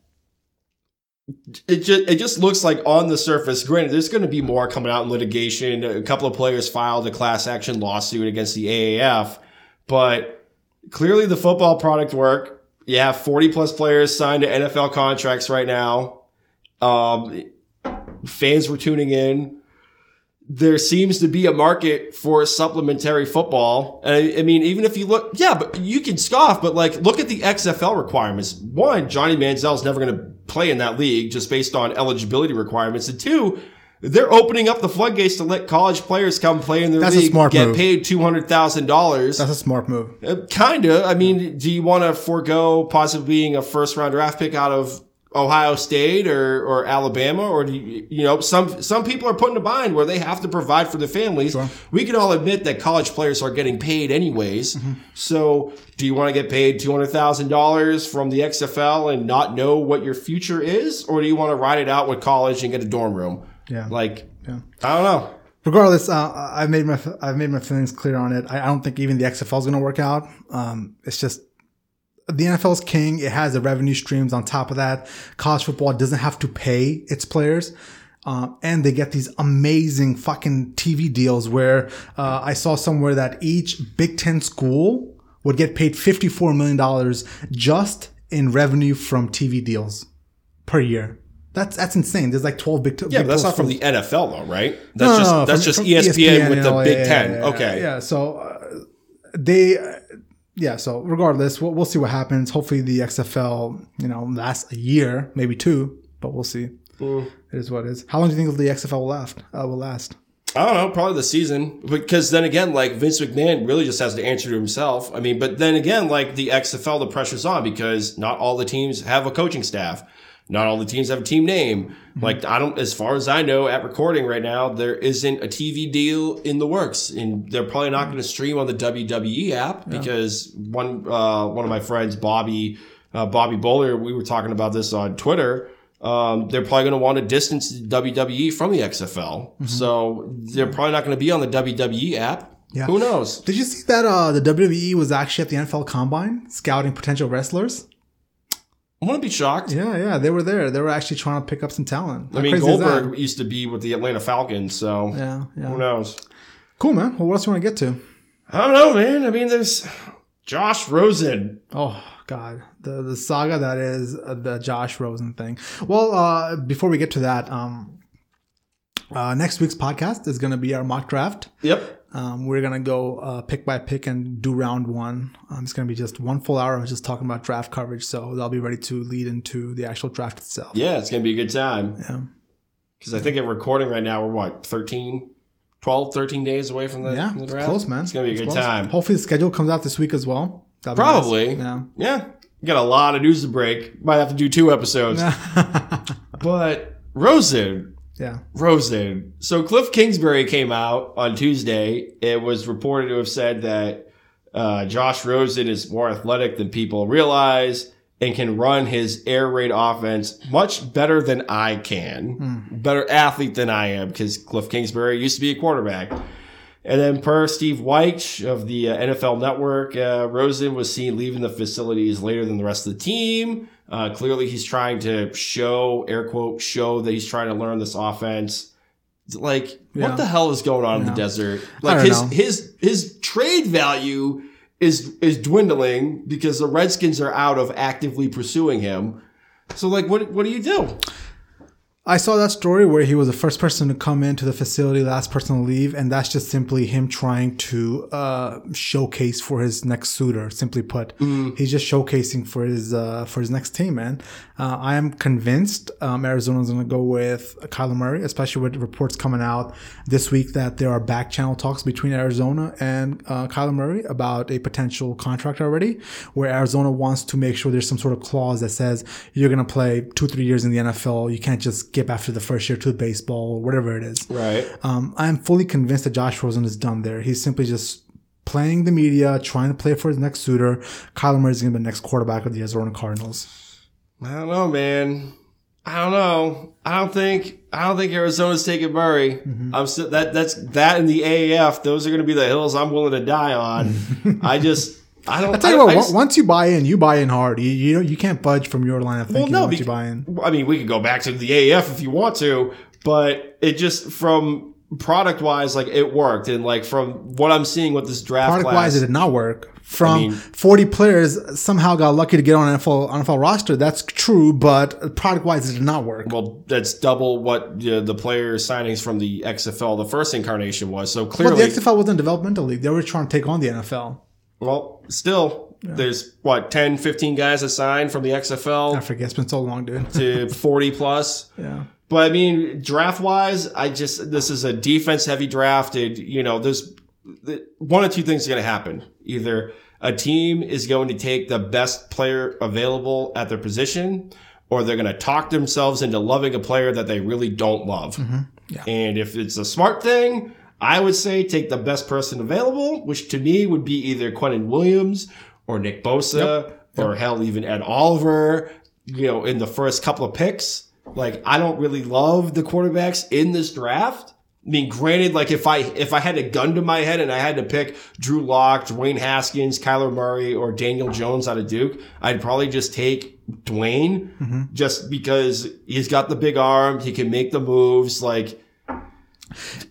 Speaker 2: it just it just looks like on the surface. Granted, there's going to be more coming out in litigation. A couple of players filed a class action lawsuit against the AAF, but clearly the football product work. You have 40 plus players signed to NFL contracts right now. Um, fans were tuning in there seems to be a market for supplementary football. I, I mean, even if you look, yeah, but you can scoff, but like, look at the XFL requirements. One, Johnny Manziel's never going to play in that league just based on eligibility requirements. And two, they're opening up the floodgates to let college players come play in their
Speaker 1: That's a
Speaker 2: league, get
Speaker 1: move.
Speaker 2: paid two hundred thousand dollars.
Speaker 1: That's a smart move.
Speaker 2: Uh, Kinda. I mean, do you want to forego possibly being a first round draft pick out of Ohio State or, or Alabama, or do you, you know some some people are put in a bind where they have to provide for their families.
Speaker 1: Sure.
Speaker 2: We can all admit that college players are getting paid anyways.
Speaker 1: Mm-hmm.
Speaker 2: So, do you want to get paid two hundred thousand dollars from the XFL and not know what your future is, or do you want to ride it out with college and get a dorm room?
Speaker 1: Yeah.
Speaker 2: Like,
Speaker 1: Yeah.
Speaker 2: I don't know.
Speaker 1: Regardless, uh, I've made my I've made my feelings clear on it. I, I don't think even the XFL is going to work out. Um, it's just the NFL's king. It has the revenue streams on top of that. College football doesn't have to pay its players. Uh, and they get these amazing fucking TV deals where uh, I saw somewhere that each Big Ten school would get paid $54 million just in revenue from TV deals per year. That's that's insane. There's like 12 Big Ten.
Speaker 2: Yeah,
Speaker 1: Big
Speaker 2: but that's
Speaker 1: 12
Speaker 2: not from
Speaker 1: schools.
Speaker 2: the NFL though, right? That's
Speaker 1: No,
Speaker 2: just
Speaker 1: no, no,
Speaker 2: that's
Speaker 1: from-
Speaker 2: just
Speaker 1: from
Speaker 2: E ESPN, with the Big
Speaker 1: yeah,
Speaker 2: Ten.
Speaker 1: yeah,
Speaker 2: okay.
Speaker 1: Yeah. So uh, they, uh, yeah. So regardless, we'll, we'll see what happens. Hopefully, the XFL, you know, lasts a year, maybe two, but we'll see.
Speaker 2: Mm.
Speaker 1: It is what it is. How long do you think the XFL will last? Uh, will last?
Speaker 2: I don't know, probably the season. Because then again, like Vince McMahon really just has to answer to himself. I mean, but then again, like the XFL, the pressure's on because not all the teams have a coaching staff. Not all the teams have a team name. Like I don't, as far as I know, at recording right now, there isn't a TV deal in the works, and they're probably not going to stream on the WWE app because one uh, one of my friends, Bobby uh, Bobby Bowler, we were talking about this on Twitter. Um, they're probably going to want to distance the WWE from the XFL, so they're probably not going to be on the WWE app.
Speaker 1: Yeah.
Speaker 2: Who knows?
Speaker 1: Did you see that uh, the WWE was actually at the NFL Combine scouting potential wrestlers?
Speaker 2: I wouldn't be shocked.
Speaker 1: Yeah, yeah, they were there. They were actually trying to pick up some talent. How
Speaker 2: I mean,
Speaker 1: crazy is that?
Speaker 2: Goldberg used to be with the Atlanta Falcons, so
Speaker 1: Yeah,
Speaker 2: who knows?
Speaker 1: Cool, man. Well, what else do you want to get to?
Speaker 2: I don't know, man. I mean, there's Josh Rosen.
Speaker 1: Oh God, the the saga that is uh, the Josh Rosen thing. Well, uh, before we get to that, um, uh, next week's podcast is going to be our mock draft.
Speaker 2: Yep.
Speaker 1: Um, we're gonna go uh, pick by pick and do round one. Um, it's gonna be just one full hour of just talking about draft coverage, so they'll be ready to lead into the actual draft itself.
Speaker 2: Yeah, it's gonna be a good time
Speaker 1: Yeah,
Speaker 2: because I think at recording right now we're what 13, 12, 13 days away from the,
Speaker 1: yeah,
Speaker 2: from the draft.
Speaker 1: close, man.
Speaker 2: It's gonna be a
Speaker 1: It's
Speaker 2: good
Speaker 1: close.
Speaker 2: time.
Speaker 1: Hopefully, the schedule comes out this week as well. That'll be
Speaker 2: Probably.
Speaker 1: nice.
Speaker 2: Yeah, we got a lot of news to break. Might have to do two episodes. But Rosen,
Speaker 1: yeah.
Speaker 2: Rosen. So Cliff Kingsbury came out on Tuesday. It was reported to have said that uh, Josh Rosen is more athletic than people realize and can run his air raid offense much better than I can. Better athlete than I am because Cliff Kingsbury used to be a quarterback. And then per Steve Wyche of the uh, NFL Network, uh, Rosen was seen leaving the facilities later than the rest of the team. Uh, clearly, he's trying to show, air quote, show that he's trying to learn this offense. Like,
Speaker 1: Yeah.
Speaker 2: what the hell is going on in the desert? Like his
Speaker 1: know.
Speaker 2: his his trade value is is dwindling because the Redskins are out of actively pursuing him. So, like, what what do you do?
Speaker 1: I saw that story where he was the first person to come into the facility, last person to leave, and that's just simply him trying to uh, showcase for his next suitor. Simply put, he's just showcasing for his uh, for his next team. Man, uh, I am convinced um, Arizona's going to go with Kyler Murray, especially with reports coming out this week that there are back channel talks between Arizona and uh, Kyler Murray about a potential contract already, where Arizona wants to make sure there's some sort of clause that says you're going to play two three years in the NFL. You can't just skip after the first year to baseball or whatever it is.
Speaker 2: Right.
Speaker 1: Um, I'm fully convinced that Josh Rosen is done there. He's simply just playing the media, trying to play for his next suitor. Kyler Murray is going to be the next quarterback of the Arizona Cardinals.
Speaker 2: I don't know, man. I don't know. I don't think I don't think Arizona's taking Murray.
Speaker 1: Mm-hmm.
Speaker 2: I'm still, that that's that in the AAF. Those are going to be the hills I'm willing to die on. I just I don't.
Speaker 1: I tell you what,
Speaker 2: I, just-
Speaker 1: once you buy in, you buy in hard. You you, you can't budge from your line of thinking
Speaker 2: no,
Speaker 1: once
Speaker 2: bec-
Speaker 1: you buy in.
Speaker 2: I mean, we could go back to the AAF if you want to, but it just from product wise, like it worked, and like from what I'm seeing with this draft
Speaker 1: Product
Speaker 2: class,
Speaker 1: wise, it did not work. From
Speaker 2: mean-
Speaker 1: 40 players, somehow got lucky to get on an NFL, NFL roster. That's true, but product wise, it did not work.
Speaker 2: well, that's double what uh, the player signings from the XFL, the first incarnation was. So
Speaker 1: But
Speaker 2: clearly,
Speaker 1: the XFL wasn't developmental league. They were trying to take on the NFL.
Speaker 2: Well, still, there's what 10, 15 guys assigned from the XFL.
Speaker 1: I forget. It's been so long, dude.
Speaker 2: to 40 plus.
Speaker 1: yeah.
Speaker 2: But I mean, draft wise, I just this is a defense heavy drafted. You know, there's one of two things is going to happen. Either a team is going to take the best player available at their position, or they're going to talk themselves into loving a player that they really don't love. Mm-hmm.
Speaker 1: Yeah.
Speaker 2: And if it's a smart thing, I would say take the best person available, which to me would be either Quinnen Williams or Nick Bosa or hell, even Ed Oliver, you know, in the first couple of picks. Like, I don't really love the quarterbacks in this draft. I mean, granted, like if I if I had a gun to my head and I had to pick Drew Lock, Dwayne Haskins, Kyler Murray, or Daniel Jones out of Duke, I'd probably just take Dwayne, mm-hmm. just because he's got the big arm, he can make the moves. Like,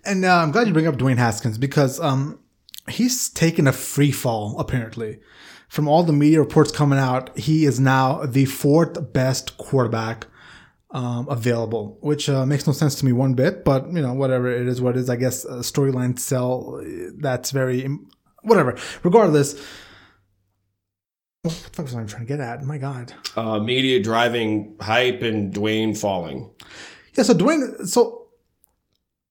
Speaker 1: And uh, I'm glad you bring up Dwayne Haskins because um, he's taken a free fall, apparently. From all the media reports coming out, he is now the fourth best quarterback um, available, which uh, makes no sense to me one bit, but, you know, whatever it is, what it is, I guess uh, storyline sell, uh, that's very, whatever. Regardless, what the fuck was I trying to get at? My God.
Speaker 2: uh, media driving hype and Dwayne falling.
Speaker 1: Yeah, so Dwayne, so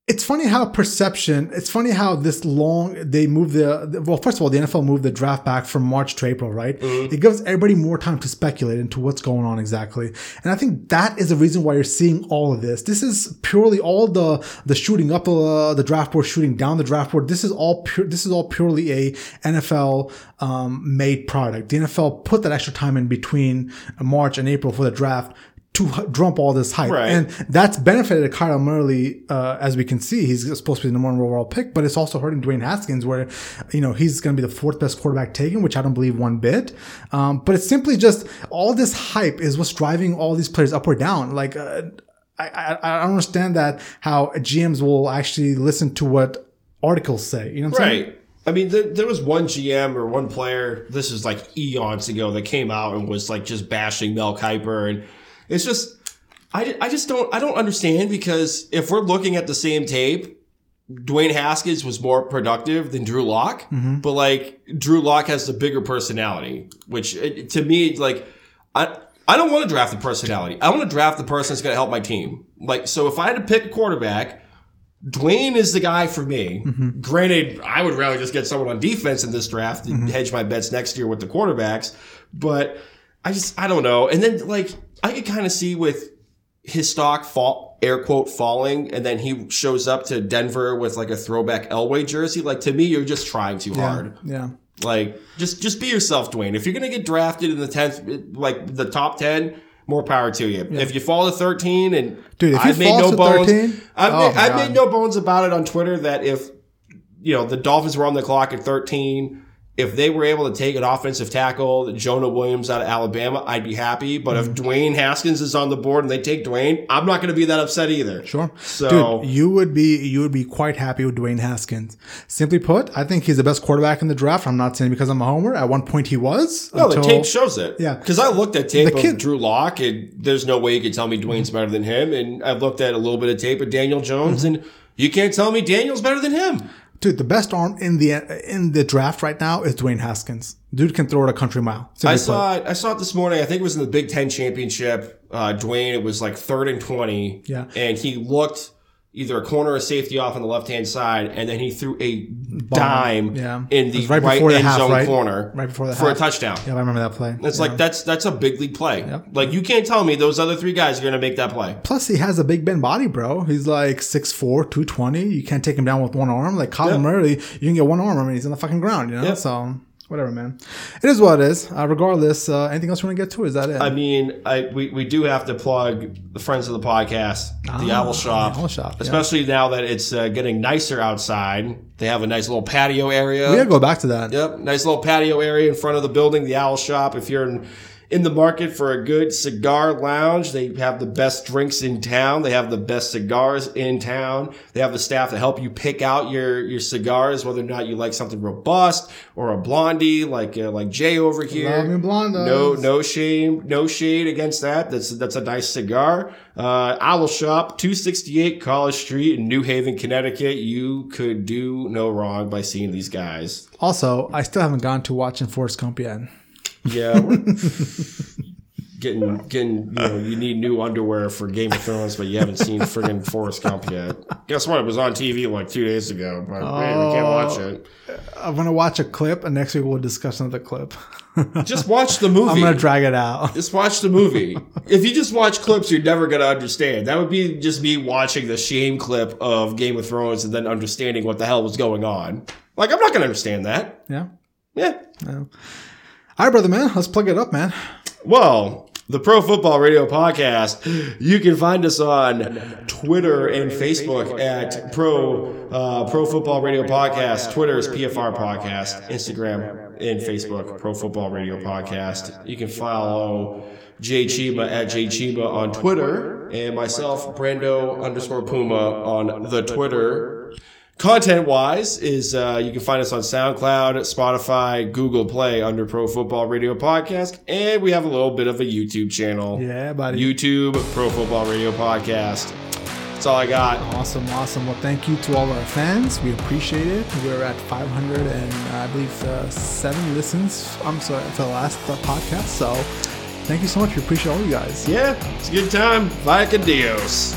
Speaker 1: it's funny how perception. It's funny how this long they move the, well. First of all, the NFL moved the draft back from March to April, right? It gives everybody more time to speculate into what's going on exactly, and I think that is the reason why you're seeing all of this. This is purely all the the shooting up uh, the draft board, shooting down the draft board. This is all pure. This is all purely a NFL um, made product. The NFL put that extra time in between March and April for the draft to drum all this hype.
Speaker 2: Right.
Speaker 1: And that's benefited Kyle Murray, uh, as we can see. He's supposed to be the number one overall pick, but it's also hurting Dwayne Haskins, where, you know, he's going to be the fourth best quarterback taken, which I don't believe one bit. Um, but it's simply just all this hype is what's driving all these players up or down. Like, uh, I, I, I don't understand that how GMs will actually listen to what articles say. You know what I'm saying?
Speaker 2: Right. I mean, there, there was one GM or one player. This is like eons ago that came out and was like just bashing Mel Kiper, and it's just, I, I just don't, I don't understand because if we're looking at the same tape, Dwayne Haskins was more productive than Drew Lock, but like Drew Lock has the bigger personality, which uh, to me, like, I. I don't want to draft the personality. I want to draft the person that's going to help my team. Like, so if I had to pick a quarterback, Dwayne is the guy for me. Granted, I would rather just get someone on defense in this draft and hedge my bets next year with the quarterbacks. But I just, I don't know. And then, like, I could kind of see with his stock fall, air quote, falling, and then he shows up to Denver with like a throwback Elway jersey. Like, to me, you're just trying too hard.
Speaker 1: Yeah.
Speaker 2: Like, just just be yourself, Dwayne. If you're gonna get drafted in the tenth, like the top ten, more power to you. If you fall to thirteen, and
Speaker 1: Dude, if
Speaker 2: I've made no bones,
Speaker 1: 13,
Speaker 2: I've,
Speaker 1: oh
Speaker 2: made, I've made no bones about it on Twitter that if you know the Dolphins were on the clock at thirteen. If they were able to take an offensive tackle, Jonah Williams out of Alabama, I'd be happy. But
Speaker 1: Mm-hmm.
Speaker 2: if Dwayne Haskins is on the board and they take Dwayne, I'm not going to be that upset either.
Speaker 1: Sure.
Speaker 2: So-
Speaker 1: Dude, you would be you would be quite happy with Dwayne Haskins. Simply put, I think he's the best quarterback in the draft. I'm not saying because I'm a homer. At one point he was.
Speaker 2: No,
Speaker 1: until,
Speaker 2: the tape shows it.
Speaker 1: Yeah.
Speaker 2: Because I looked at tape
Speaker 1: The
Speaker 2: of
Speaker 1: kid-
Speaker 2: Drew Lock, and there's no way you could tell me Dwayne's better than him. And I've looked at a little bit of tape of Daniel Jones,
Speaker 1: Mm-hmm.
Speaker 2: and you can't tell me Daniel's better than him.
Speaker 1: Dude, the best arm in the in the draft right now is Dwayne Haskins. Dude can throw it a country mile.
Speaker 2: I saw it. I saw it this morning. I think it was in the Big Ten championship. Uh, Dwayne, it was like third and twenty.
Speaker 1: Yeah.
Speaker 2: and he looked either a corner or safety off on the left hand side, and then he threw a dime
Speaker 1: Yeah.
Speaker 2: in the
Speaker 1: right
Speaker 2: right,
Speaker 1: before the
Speaker 2: end
Speaker 1: half,
Speaker 2: zone
Speaker 1: right?
Speaker 2: corner
Speaker 1: Right before the
Speaker 2: for
Speaker 1: half.
Speaker 2: a touchdown.
Speaker 1: Yeah, I remember that play.
Speaker 2: It's
Speaker 1: Yeah.
Speaker 2: like that's that's a big league play.
Speaker 1: Yep.
Speaker 2: Like you can't tell me those other three guys are going to make that play.
Speaker 1: Plus, he has a Big Ben body, bro. He's like 6'4", 220. You can't take him down with one arm. Like Colin
Speaker 2: Yep.
Speaker 1: Murray, you can get one arm. I mean, he's on the fucking ground, you know?
Speaker 2: Yep.
Speaker 1: So, whatever, man. It is what it is. Uh, regardless, uh, anything else you want to get to? Is that it?
Speaker 2: I mean, I we, we do have to plug the friends of the podcast, the
Speaker 1: Ah,
Speaker 2: Owl Shop,
Speaker 1: the Owl Shop, yeah.
Speaker 2: especially now that it's uh, getting nicer outside. They have a nice little patio area.
Speaker 1: we gotta go back to that.
Speaker 2: Yep, nice little patio area in front of the building, the Owl Shop. If you're in, in the market for a good cigar lounge, they have the best drinks in town. They have the best cigars in town. They have the staff to help you pick out your your cigars, whether or not you like something robust or a blondie, like uh, like Jay over here.
Speaker 1: Love me blondos.
Speaker 2: No, no shame, no shade against that. That's that's a nice cigar. Uh, Owl Shop, two sixty eight College Street in New Haven, Connecticut. You could do no wrong by seeing these guys.
Speaker 1: Also, I still haven't gone to watching Forrest Gump yet.
Speaker 2: Yeah, getting getting you know you need new underwear for Game of Thrones, but you haven't seen friggin' Forrest Gump yet. Guess what? It was on TV like two days ago, but man, we can't oh, watch it.
Speaker 1: I'm gonna watch a clip, and next week we'll discuss another clip.
Speaker 2: Just watch the movie.
Speaker 1: I'm gonna drag it out.
Speaker 2: Just watch the movie. if you just watch clips, you're never gonna understand. That would be just me watching the shame clip of Game of Thrones and then understanding what the hell was going on. Like I'm not gonna understand that.
Speaker 1: Yeah.
Speaker 2: Yeah.
Speaker 1: Right, brother, man. Let's plug it up, man.
Speaker 2: Well, the Pro Football Radio Podcast. You can find us on Twitter and Facebook at Pro uh, Pro Football Radio Podcast. Twitter is PFR Podcast. Instagram and Facebook Pro Football Radio Podcast. You can follow Jay Chiba at Jay Chiba on Twitter and myself Brando underscore Puma on the Twitter. Content wise, is uh, you can find us on SoundCloud, Spotify, Google Play under Pro Football Radio Podcast, and we have a little bit of a YouTube channel.
Speaker 1: Yeah, buddy.
Speaker 2: YouTube Pro Football Radio Podcast. That's all I got.
Speaker 1: Awesome, awesome. Well, thank you to all our fans. We appreciate it. We're at 500 and I believe uh, seven listens. I'm sorry for the last uh, podcast. So, thank you so much. We appreciate all you guys.
Speaker 2: Yeah, it's a good time. Vaya con Dios.